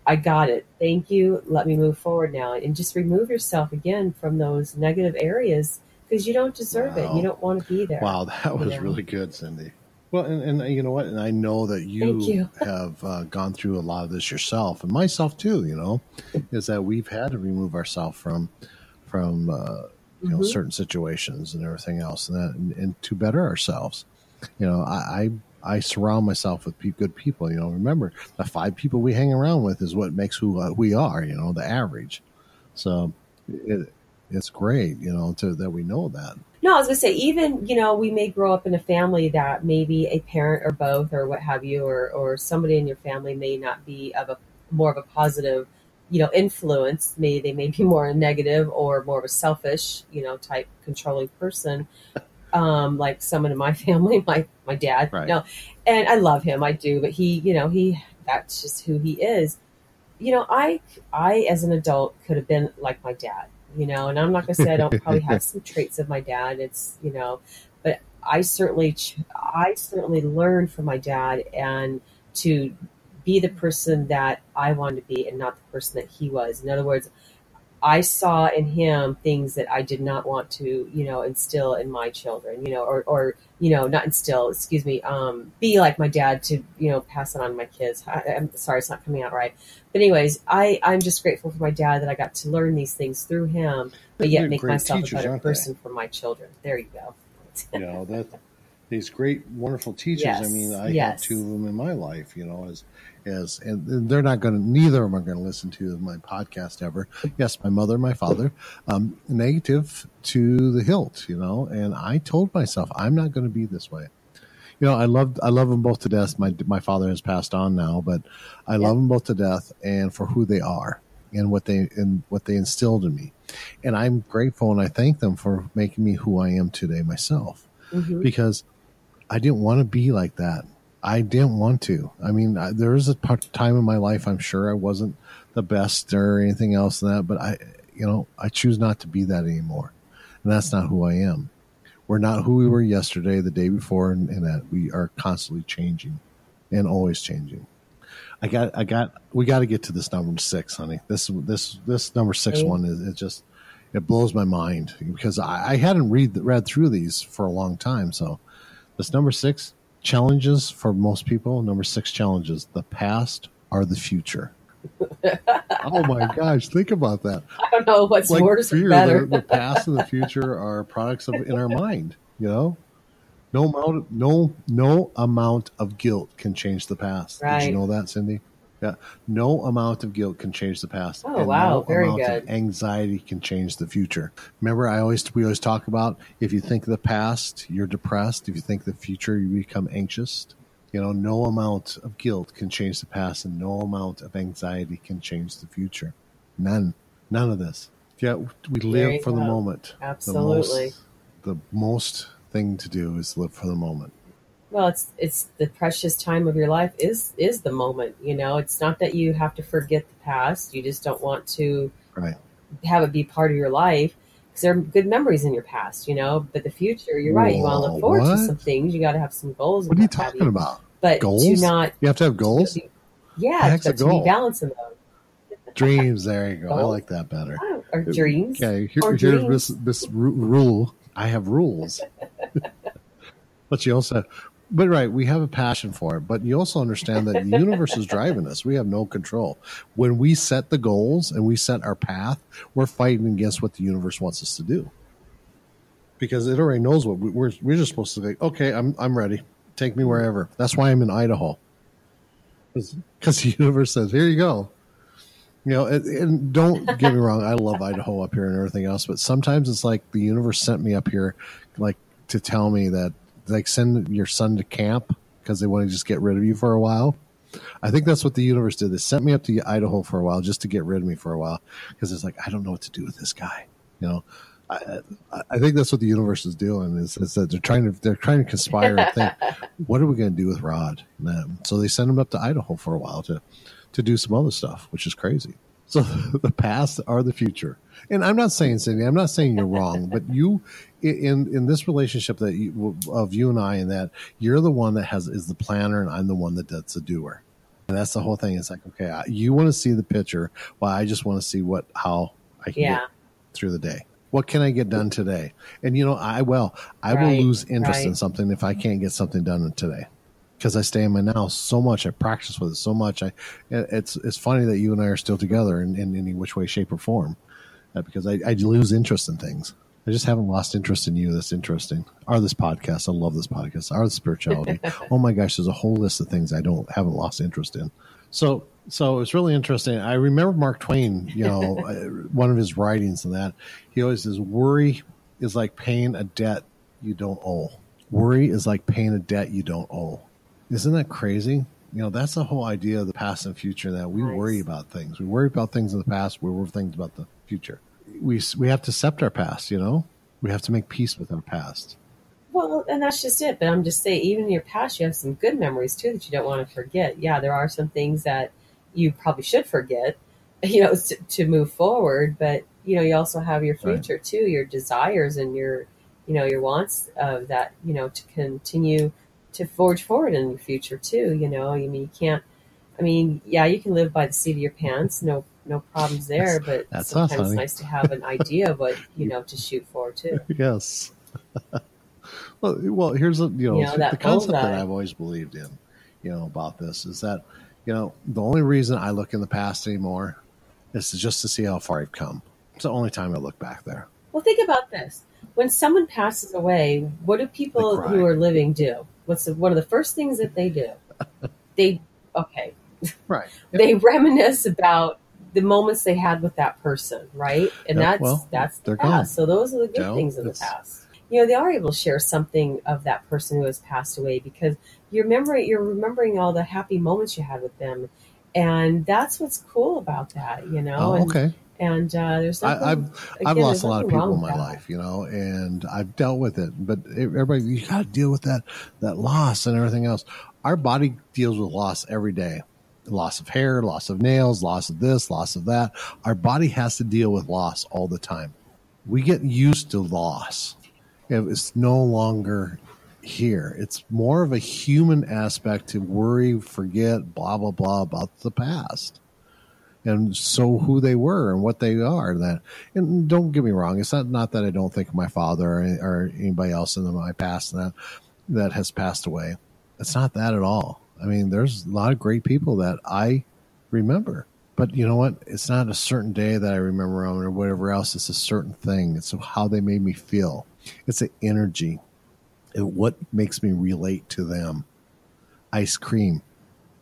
S2: I got it. Thank you. Let me move forward now. And just remove yourself again from those negative areas because you don't deserve it. You don't want to be there.
S1: Wow, that was
S2: Yeah.
S1: really good, Cindy. Well, and, and you know what? And I know that you,
S2: you.
S1: have uh, gone through a lot of this yourself, and myself too. You know, is that we've had to remove ourselves from from uh, you know
S2: Mhm.
S1: certain situations and everything else, and, that, and, and to better ourselves. You know, I I, I surround myself with pe- good people. You know, remember the five people we hang around with is what makes who uh, we are. You know, the average. So it, it's great. You know, to that we know that.
S2: No, I was gonna say, even you know, we may grow up in a family that maybe a parent or both or what have you, or or somebody in your family may not be of a more of a positive, you know, influence. Maybe they may be more a negative or more of a selfish, you know, type controlling person. Um, like someone in my family, my my dad.
S1: Right.
S2: No, and I love him, I do, but he, you know, he that's just who he is. You know, I I as an adult could have been like my dad you know and i'm not going to say i don't probably have some traits of my dad it's you know but i certainly i certainly learned from my dad and to be the person that i wanted to be and not the person that he was. In other words i saw in him things that i did not want to you know instill in my children you know or or you know not instill excuse me um be like my dad to you know pass it on to my kids I, i'm sorry it's not coming out right but anyways, I I'm just grateful for my dad that I got to learn these things through him, but yet
S1: They're
S2: make myself
S1: teachers,
S2: a better
S1: aren't they?
S2: person for my children. There you go.
S1: you know that these great, wonderful teachers. I mean, I have
S2: yes.
S1: two of them in my life, you know, as as and they're not going to. Neither of them are going to listen to my podcast ever. Yes, my mother, my father, um, negative to the hilt, you know. And I told myself I'm not going to be this way. You know, I loved I love them both to death. My my father has passed on now, but I love them both to death, and for who they are and what they and what they instilled in me. And I'm grateful and I thank them for making me who I am today myself
S2: Mhm.
S1: because I didn't want to be like that. I didn't want to. I mean, I, there was a time in my life I'm sure I wasn't the best or anything else than that, but I, you know, I choose not to be that anymore, and that's not who I am. We're not who we were yesterday, the day before, and, and that we are constantly changing, and always changing. I got, I got, we got to get to this number six, honey. This, this, this number six one is it just, it blows my mind because I, I hadn't read read through these for a long time. So, this number six challenges for most people. Number six challenges: the past are the future. oh my gosh, think about that.
S2: I don't know what's worse
S1: fear,
S2: better.
S1: The, the past and the future are products of in our mind. You know, no amount, no no amount of guilt can change the past. Did you know that, Cindy? Yeah, no amount of guilt can change the past.
S2: Oh,
S1: and
S2: wow,
S1: no
S2: very
S1: amount of
S2: good.
S1: anxiety can change the future. Remember, I always we always talk about if you think of the past, you're depressed. If you think the future, you become anxious. You know, no amount of guilt can change the past, and no amount of anxiety can change the future. None, none of this. Yeah, we live for the moment.
S2: Absolutely.
S1: The most, the most thing to do is live for the moment.
S2: Well, it's it's the precious time of your life is is the moment. You know, it's not that you have to forget the past. You just don't want to
S1: Right.
S2: have it be part of your life because there are good memories in your past. You know, but the future, you're right. You want to look forward to some things. You got to have some goals.
S1: What are you
S2: what
S1: talking about?
S2: But
S1: Goals?
S2: to not,
S1: You have to have goals,
S2: yeah,
S1: Heck's a
S2: but to
S1: goal?
S2: be balancing them.
S1: dreams. There you go. I like that better.
S2: Oh, or dreams.
S1: Okay, here,
S2: Or
S1: here's
S2: dreams.
S1: this this rule. I have rules, but you also, but right, we have a passion for it. But you also understand that the universe is driving us. We have no control. When we set the goals and we set our path, we're fighting against what the universe wants us to do, because it already knows what we, we're. We're just supposed to say, okay, I'm I'm ready. Take me wherever. That's why I'm in Idaho, because the universe says, here you go. You know, and, and don't get me wrong, I love Idaho up here and everything else, but sometimes it's like the universe sent me up here, like to tell me that, like, send your son to camp because they want to just get rid of you for a while. I think that's what the universe did. They sent me up to Idaho for a while just to get rid of me for a while because it's like I don't know what to do with this guy. You know, I, I- think that's what the universe is doing is, is that they're trying to they're trying to conspire and think what are we going to do with Rod? And, um, so they sent him up to Idaho for a while to to do some other stuff, which is crazy. So the past are the future, and I'm not saying Cindy, I'm not saying you're wrong, but you in in this relationship that you, of you and I, and that you're the one that has is the planner, and I'm the one that that's the doer, and that's the whole thing. It's like okay, I- you want to see the picture, while I just want to see what how I can
S2: Yeah.
S1: get through the day. What can I get done today? And you know, I well, I will lose interest in something if I can't get something done today because I stay in my now so much. I practice with it so much. I it's it's funny that you and I are still together in, in any which way, shape, or form, uh, because I, I lose interest in things. I just haven't lost interest in you. That's interesting. Or this podcast. I love this podcast. Or the spirituality. oh my gosh, there's a whole list of things I don't haven't lost interest in. So so it's really interesting. I remember Mark Twain. You know, uh, one of his writings and that he always says, "Worry is like paying a debt you don't owe. Worry is like paying a debt you don't owe." Isn't that crazy? You know, that's the whole idea of the past and future that we
S2: Nice.
S1: worry about things. We worry about things in the past, we worry things about the future. We we have to accept our past, you know? We have to make peace with our past.
S2: Well, and that's just it. But I'm just saying, even in your past, you have some good memories too that you don't want to forget. Yeah, there are some things that you probably should forget, you know, to, to move forward. But you know, you also have your
S1: Right.
S2: future too, your desires and your, you know, your wants of that, you know, to continue to forge forward in your future too. You know, I mean, you can't. I mean, yeah, you can live by the seat of your pants, no, no problems there. But
S1: that's
S2: sometimes it's nice to have an idea of what you know to shoot for too.
S1: Yes. well, well, here's a you know,
S2: You know,
S1: the concept that. I've always believed in, you know, about this is that you know the only reason I look in the past anymore is just to see how far I've come. It's the only time I look back there.
S2: Well, think about this. when someone passes away, what do people who are living do? What's the, one of the first things that they do? they okay,
S1: Right.
S2: they reminisce about the moments they had with that person, right? And
S1: Yep,
S2: that's
S1: well,
S2: that's the past.
S1: gone.
S2: So those are the good
S1: know,
S2: things of the past. You know, they are able to share something of that person who has passed away because you're remembering you're remembering all the happy moments you had with them, and that's what's cool about that. You know,
S1: Oh, okay.
S2: and uh, there's
S1: I,
S2: nothing,
S1: I've I've lost a lot of people in my
S2: that.
S1: life, you know, and I've dealt with it. But everybody, you got to deal with that that loss and everything else. Our body deals with loss every day. Loss of hair, loss of nails, loss of this, loss of that. Our body has to deal with loss all the time. We get used to loss. It's no longer here. It's more of a human aspect to worry, forget, blah blah blah about the past and so who they were and what they are that and don't get me wrong it's not not that i don't think of my father or, or anybody else in my past that that has passed away. It's not that at all. I mean there's a lot of great people that i remember. But you know what? It's not a certain day that i remember them or whatever else. It's a certain thing. It's how they made me feel. It's an energy. And what makes me relate to them. Ice cream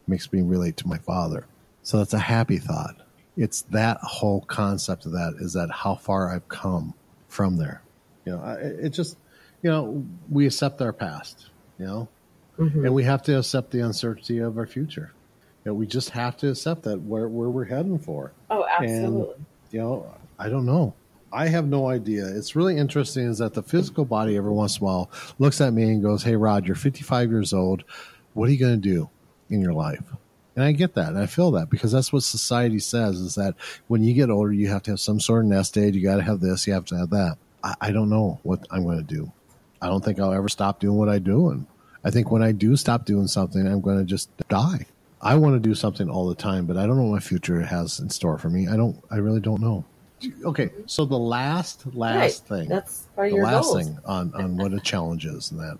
S1: makes me relate to my father so that's a happy thought. It's that whole concept of that is that how far I've come from there. You know, I- it just, you know, we accept our past, you know,
S2: Mhm.
S1: and we have to accept the uncertainty of our future. You know, we just have to accept that where, where we're heading for.
S2: Oh, absolutely.
S1: You know, I don't know. I have no idea. It's really interesting is that the physical body every once in a while looks at me and goes, Hey, Rod, you're 55 years old. What are you going to do in your life? And I get that. And I feel that because that's what society says is that when you get older, you have to have some sort of nest egg. You got to have this. You have to have that. I, I don't know what I'm going to do. I don't think I'll ever stop doing what I do. And I think when I do stop doing something, I'm going to just die. I want to do something all the time, but I don't know what my future has in store for me. I don't, I really don't know. Okay. So the last, last
S2: right.
S1: thing
S2: That's
S1: the last
S2: goals.
S1: thing on, on what a challenge is and that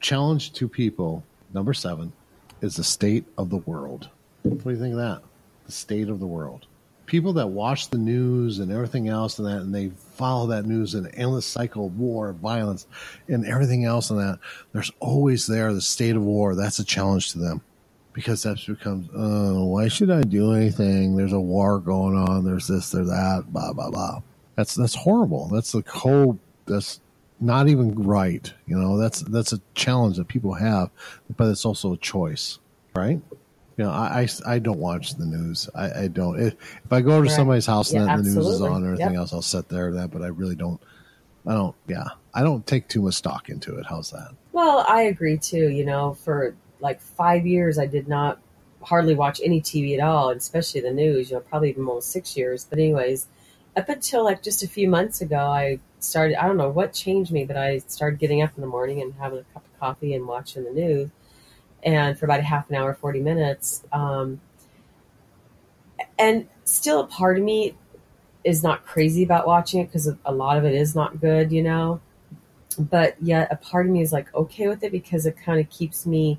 S1: challenge to people number seven is the state of the world. What do you think of that? The state of the world. People that watch the news and everything else and that and they follow that news and endless cycle of war violence and everything else and that there's always there the state of war. That's a challenge to them. Because that becomes oh uh, why should i do anything? There's a war going on. There's this there's that blah blah blah. That's that's horrible. That's the whole that's not even right you know that's that's a challenge that people have but it's also a choice right you know i i, I don't watch the news i, I don't if, if i go to
S2: Right.
S1: somebody's house and
S2: Yeah,
S1: the news is on or anything
S2: Yep.
S1: else i'll sit there that but i really don't i don't yeah i don't take too much stock into it how's that
S2: Well, I agree too. You know, for like five years, I did not hardly watch any TV at all, especially the news. You know, probably even almost six years. But anyways, up until like just a few months ago, I started. I don't know what changed me, but I started getting up in the morning and having a cup of coffee and watching the news, and for about a half an hour, forty minutes. Um, and still, a part of me is not crazy about watching it because a lot of it is not good. You know but yet a part of me is like okay with it because it kind of keeps me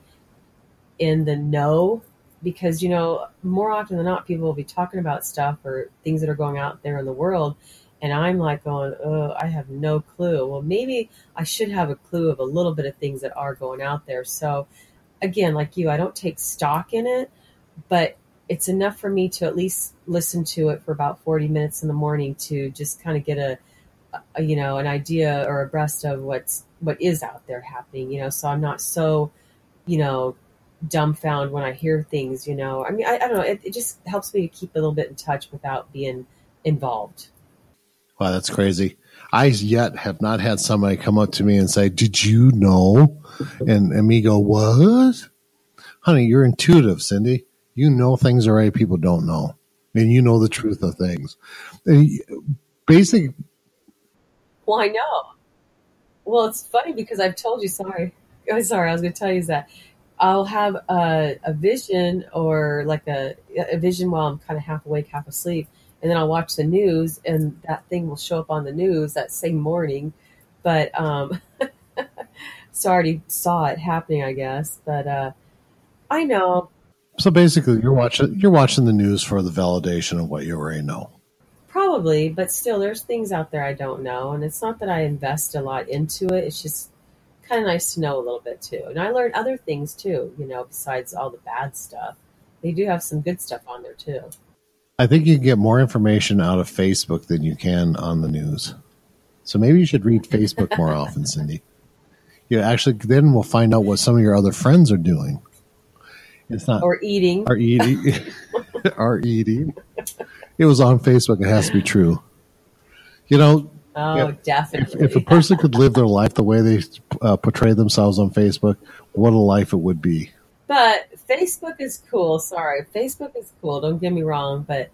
S2: in the know because you know more often than not people will be talking about stuff or things that are going out there in the world and i'm like going oh i have no clue. Well maybe i should have a clue of a little bit of things that are going out there. So again like you i don't take stock in it but it's enough for me to at least listen to it for about 40 minutes in the morning to just kind of get a a, you know an idea or abreast of what's what is out there happening you know? So i'm not so you know dumbfound when i hear things you know? I mean i, I don't know it, it just helps me to keep a little bit in touch without being involved
S1: Wow, that's crazy. I yet have not had somebody come up to me and say, "Did you know?" and and me go, "What?" Honey, you're intuitive, Cindy. You know things already people don't know, and you know the truth of things. And basic,
S2: well i know well it's funny because i've told you sorry oh, sorry i was going to tell you that i'll have a, a vision or like a, a vision while i'm kind of half awake half asleep and then i'll watch the news and that thing will show up on the news that same morning but um so I already saw it happening i guess but uh i know
S1: so basically, you're watching you're watching the news for the validation of what you already know.
S2: Probably, but still, there's things out there I don't know, and it's not that I invest a lot into it. It's just kind of nice to know a little bit too, and I learned other things too. You know, besides all the bad stuff, they do have some good stuff on there too.
S1: I think you can get more information out of Facebook than you can on the news. So maybe you should read Facebook more often, Cindy. You actually then we'll find out what some of your other friends are doing. It's not
S2: or eating
S1: or eating or eating. It was on Facebook. It has to be true. You know.
S2: Oh, if, definitely.
S1: If, if, a person could live their life the way they uh, portray themselves on Facebook, what a life it would be.
S2: But Facebook is cool. Sorry, Facebook is cool. Don't get me wrong, but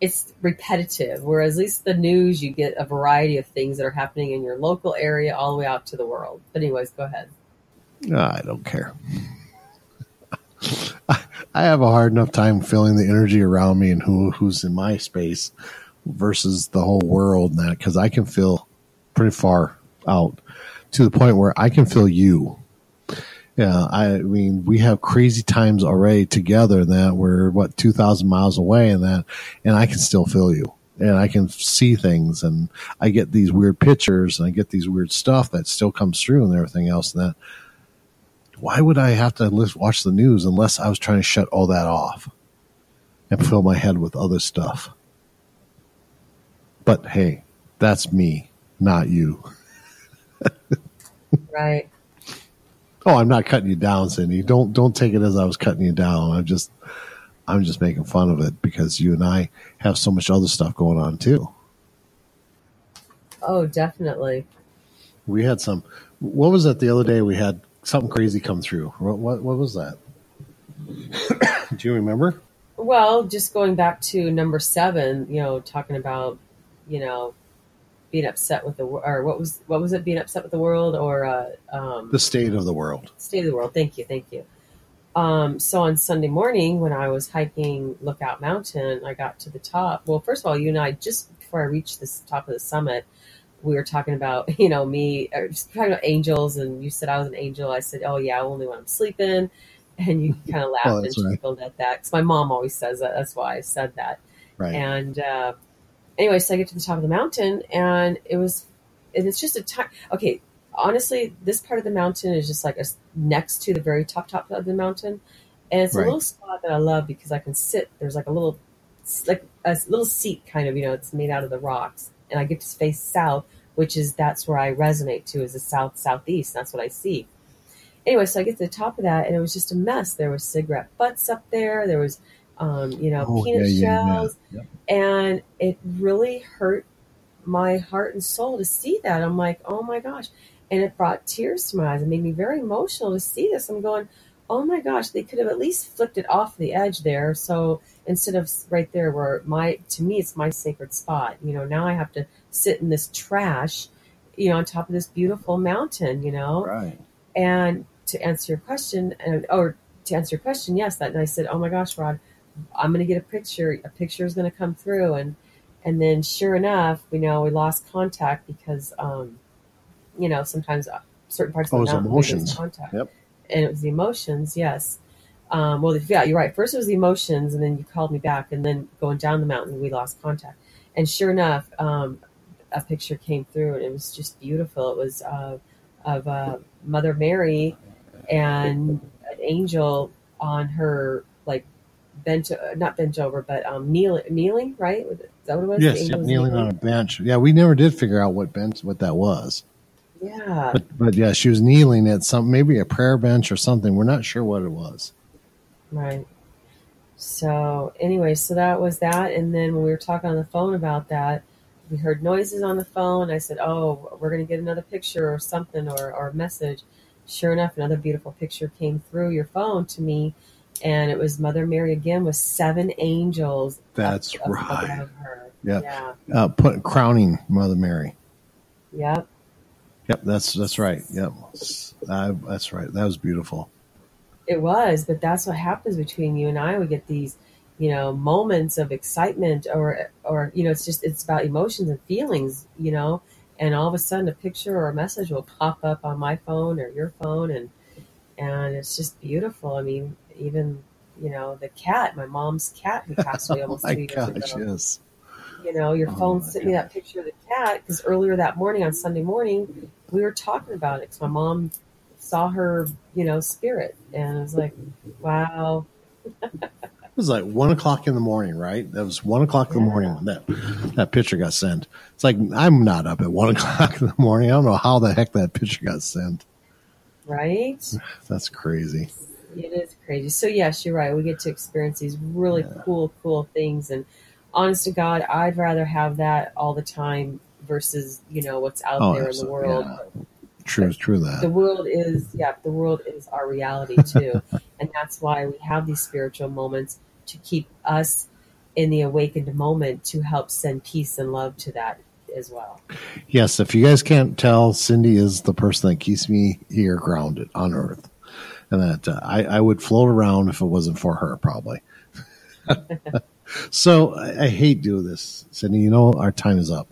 S2: it's repetitive. Whereas at least the news, you get a variety of things that are happening in your local area all the way out to the world. But anyways, go ahead.
S1: I don't care. I have a hard enough time feeling the energy around me and who who's in my space versus the whole world and that because I can feel pretty far out to the point where I can feel you. Yeah, I mean, we have crazy times already together that we're what two thousand miles away, and that, and I can still feel you, and I can see things, and I get these weird pictures, and I get these weird stuff that still comes through, and everything else. And that, why would I have to watch the news unless I was trying to shut all that off and fill my head with other stuff? But hey, that's me, not you.
S2: right.
S1: Oh, I'm not cutting you down, Cindy. Don't don't take it as I was cutting you down. I'm just I'm just making fun of it because you and I have so much other stuff going on too.
S2: Oh, definitely.
S1: We had some. What was that the other day? We had something crazy come through. What what, what was that? Do you remember?
S2: Well, just going back to number seven, you know, talking about, you know, being upset with the or what was what was it being upset with the world or uh, um,
S1: the state of the world.
S2: State of the world. Thank you thank you. Um, so on sunday morning when i was hiking lookout mountain i got to the top. Well first of all you and i just before i reached the top of the summit we were talking about you know me just talking about angels and you said i was an angel. I said oh yeah only when i'm sleeping. And you kind of laughed oh, and chuckled right. at that because my mom always says that. That's why i said that.
S1: Right.
S2: And uh, anyway, so I get to the top of the mountain, and it was, and it's just a time. Okay, honestly, this part of the mountain is just like a, next to the very top top of the mountain, and it's right. a little spot that I love because I can sit. There's like a little, like a little seat, kind of, you know, it's made out of the rocks, and I get to face south, which is that's where I resonate to is the south southeast. That's what I see. Anyway, so I get to the top of that, and it was just a mess. There was cigarette butts up there. There was um, you know, oh, peanut yeah, shells. Yeah, yeah. And it really hurt my heart and soul to see that. I'm like, oh my gosh. And it brought tears to my eyes. It made me very emotional to see this. I'm going, oh my gosh, they could have at least flipped it off the edge there. So instead of right there where my, to me, it's my sacred spot. You know, now I have to sit in this trash, you know, on top of this beautiful mountain, you know?
S1: Right.
S2: And to answer your question, and, or to answer your question, yes, that, and I said, oh my gosh, Rod, I'm going to get a picture. A picture is going to come through, and and then sure enough, we know we lost contact because, um, you know, sometimes uh, certain parts
S1: of
S2: the
S1: mountain emotions. contact. Yep.
S2: And it was the emotions, yes. Um, well, yeah, you're right. First it was the emotions, and then you called me back, and then going down the mountain, we lost contact. And sure enough, um, a picture came through, and it was just beautiful. It was uh, of uh, Mother Mary and an angel on her like bent, uh, not bent over, but um, kneeling, kneeling, right? Is that what it was?
S1: Yes, yep, kneeling, on a bench. Yeah, we never did figure out what bench, what that was.
S2: Yeah,
S1: but but yeah, she was kneeling at some maybe a prayer bench or something. We're not sure what it was.
S2: Right. So anyway, so that was that, and then when we were talking on the phone about that, we heard noises on the phone. I said, "Oh, we're going to get another picture or something or or a message." Sure enough, another beautiful picture came through your phone to me and it was Mother Mary again with seven angels.
S1: That's up, right. Up yep. Yeah. Uh, put crowning Mother Mary.
S2: Yep.
S1: Yep. That's that's right. Yep. Uh, that's right. That was beautiful.
S2: It was, but that's what happens between you and I. We get these, you know, moments of excitement, or or you know, it's just it's about emotions and feelings, you know, and all of a sudden a picture or a message will pop up on my phone or your phone, and and it's just beautiful. I mean, even you know the cat, my mom's cat who passed away almost oh two years
S1: gosh,
S2: ago.
S1: Yes.
S2: you know, your oh phone sent me that picture of the cat because earlier that morning on Sunday morning, we were talking about it because my mom saw her, you know, spirit, and I was like, wow.
S1: it was like one o'clock in the morning, right? That was one o'clock in the morning when that that picture got sent. It's like I'm not up at one o'clock in the morning. I don't know how the heck that picture got sent.
S2: Right?
S1: That's crazy.
S2: It is crazy. So yes, you're right. We get to experience these really yeah. cool, cool things, and honest to God, I'd rather have that all the time versus you know what's out oh, there in the world. Yeah.
S1: True, but true that
S2: the world is yeah, the world is our reality too, and that's why we have these spiritual moments to keep us in the awakened moment to help send peace and love to that as well.
S1: Yes, if you guys can't tell, Cindy is the person that keeps me here grounded on Earth, and that uh, I, I would float around if it wasn't for her, probably. so I, I, hate doing this, Cindy. You know, our time is up,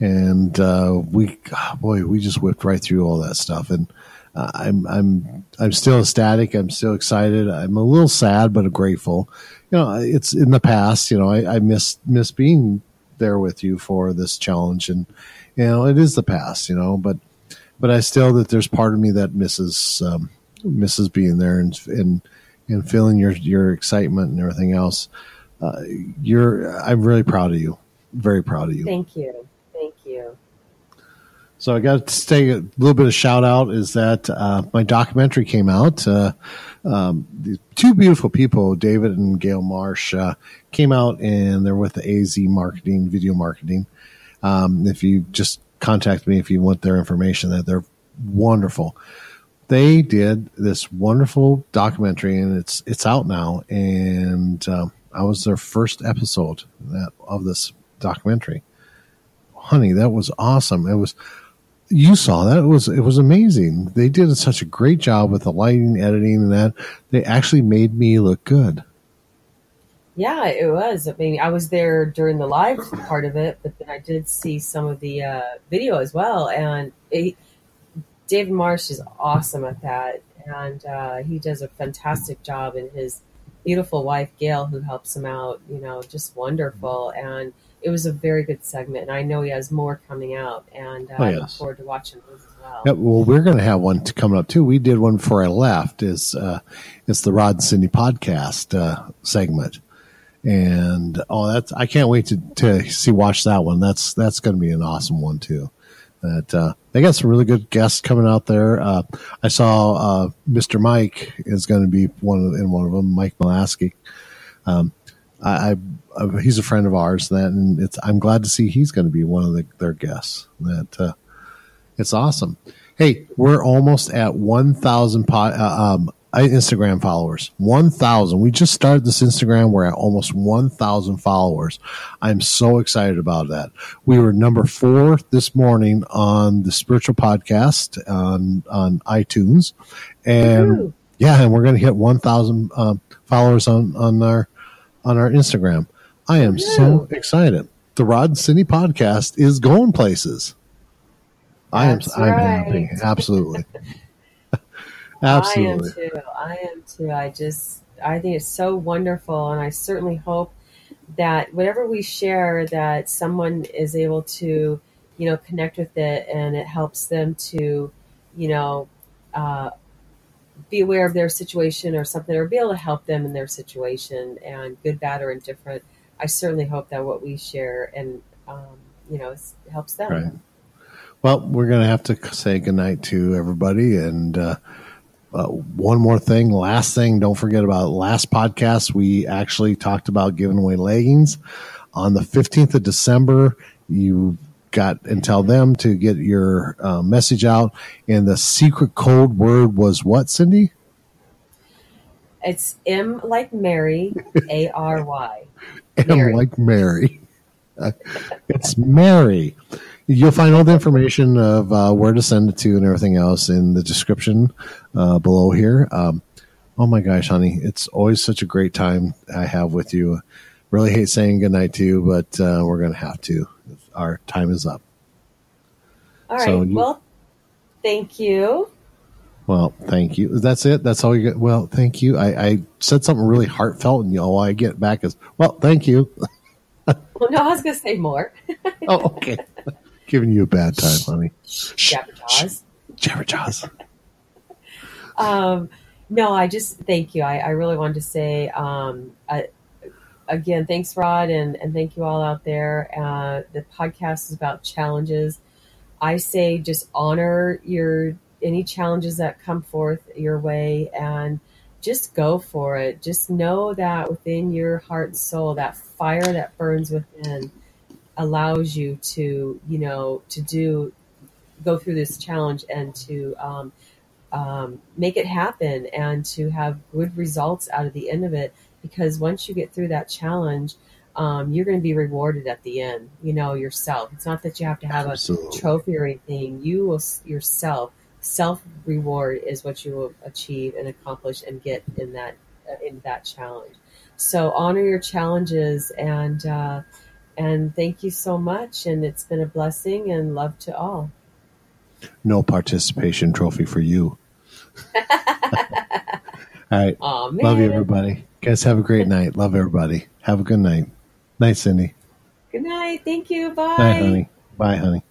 S1: and uh, we, oh boy, we just whipped right through all that stuff, and uh, I'm I'm I'm still ecstatic. I'm still excited. I'm a little sad, but grateful. You know, it's in the past. You know, I, I miss miss being there with you for this challenge, and you know, it is the past. You know, but but I still that there's part of me that misses um, misses being there and and and feeling your your excitement and everything else. Uh, you're I'm really proud of you. Very proud of you.
S2: Thank you. Thank you.
S1: So I got to say a little bit of shout out is that uh, my documentary came out. Uh, um, two beautiful people, David and Gail Marsh, uh, came out and they're with the AZ Marketing, Video Marketing. Um, if you just contact me if you want their information, that they're wonderful they did this wonderful documentary, and it's it's out now. And um, I was their first episode that, of this documentary. Honey, that was awesome. It was you saw that it was it was amazing. They did such a great job with the lighting, editing, and that they actually made me look good.
S2: Yeah, it was. I mean, I was there during the live part of it, but then I did see some of the uh, video as well, and it, David Marsh is awesome at that, and uh, he does a fantastic job. And his beautiful wife Gail, who helps him out, you know, just wonderful. And it was a very good segment. And I know he has more coming out, and uh, oh, yes. I look forward to watching those as well.
S1: Yeah, well, we're going to have one coming up too. We did one before I left. Is uh, it's the Rod and Cindy podcast uh, segment and oh that's i can't wait to, to see watch that one that's that's going to be an awesome one too that uh, they got some really good guests coming out there. Uh, I saw uh, Mr. Mike is going to be one of, in one of them, Mike Malasky. Um, I, I, he's a friend of ours, that, and it's I'm glad to see he's going to be one of the, their guests. That uh, it's awesome. Hey, we're almost at 1,000 po- uh, um, Instagram followers. 1,000. We just started this Instagram. We're at almost 1,000 followers. I'm so excited about that. We were number four this morning on the spiritual podcast on, on iTunes. And Woo-hoo. yeah, and we're going to hit 1,000 um, followers on, on our, on our Instagram. I am Woo-hoo. so excited. The Rod and Cindy podcast is going places. I am. I'm happy. Absolutely. Absolutely.
S2: I am too. I am too. I just, I think it's so wonderful. And I certainly hope that whatever we share, that someone is able to, you know, connect with it and it helps them to, you know, uh, be aware of their situation or something, or be able to help them in their situation, and good, bad, or indifferent. I certainly hope that what we share and um, you know helps them.
S1: Right. Well, we're going to have to say goodnight to everybody, and uh, uh, one more thing, last thing, don't forget about last podcast. We actually talked about giving away leggings on the 15th of December. You got and tell them to get your uh, message out. And the secret code word was what, Cindy?
S2: It's M like Mary, A R Y.
S1: M like Mary. Uh, it's Mary. You'll find all the information of uh, where to send it to and everything else in the description uh, below here. Um, oh my gosh, honey, it's always such a great time I have with you. Really hate saying goodnight to you, but uh, we're going to have to. Our time is up.
S2: All right. So you, well, thank you.
S1: Well, thank you. That's it. That's all you get. Well, thank you. I, I said something really heartfelt, and all I get back is, well, thank you.
S2: well, no, I was going to say more.
S1: oh, okay. Giving you a bad time, honey.
S2: Jabberjaws.
S1: Jabberjaws.
S2: um, no, I just thank you. I, I really wanted to say um, I, again, thanks, Rod, and, and thank you all out there. Uh, the podcast is about challenges. I say just honor your any challenges that come forth your way and just go for it. Just know that within your heart and soul, that fire that burns within allows you to, you know, to do, go through this challenge and to um, um, make it happen and to have good results out of the end of it. Because once you get through that challenge, um, you're going to be rewarded at the end. You know yourself. It's not that you have to have
S1: Absolutely.
S2: a trophy or anything. You will yourself self reward is what you will achieve and accomplish and get in that uh, in that challenge. So honor your challenges and uh, and thank you so much. And it's been a blessing and love to all.
S1: No participation trophy for you. All right.
S2: Aw.
S1: Love you, everybody. Guys, have a great night. Love everybody. Have a good night. Night, Cindy.
S2: Good night. Thank you. Bye.
S1: Night, honey. Bye, honey.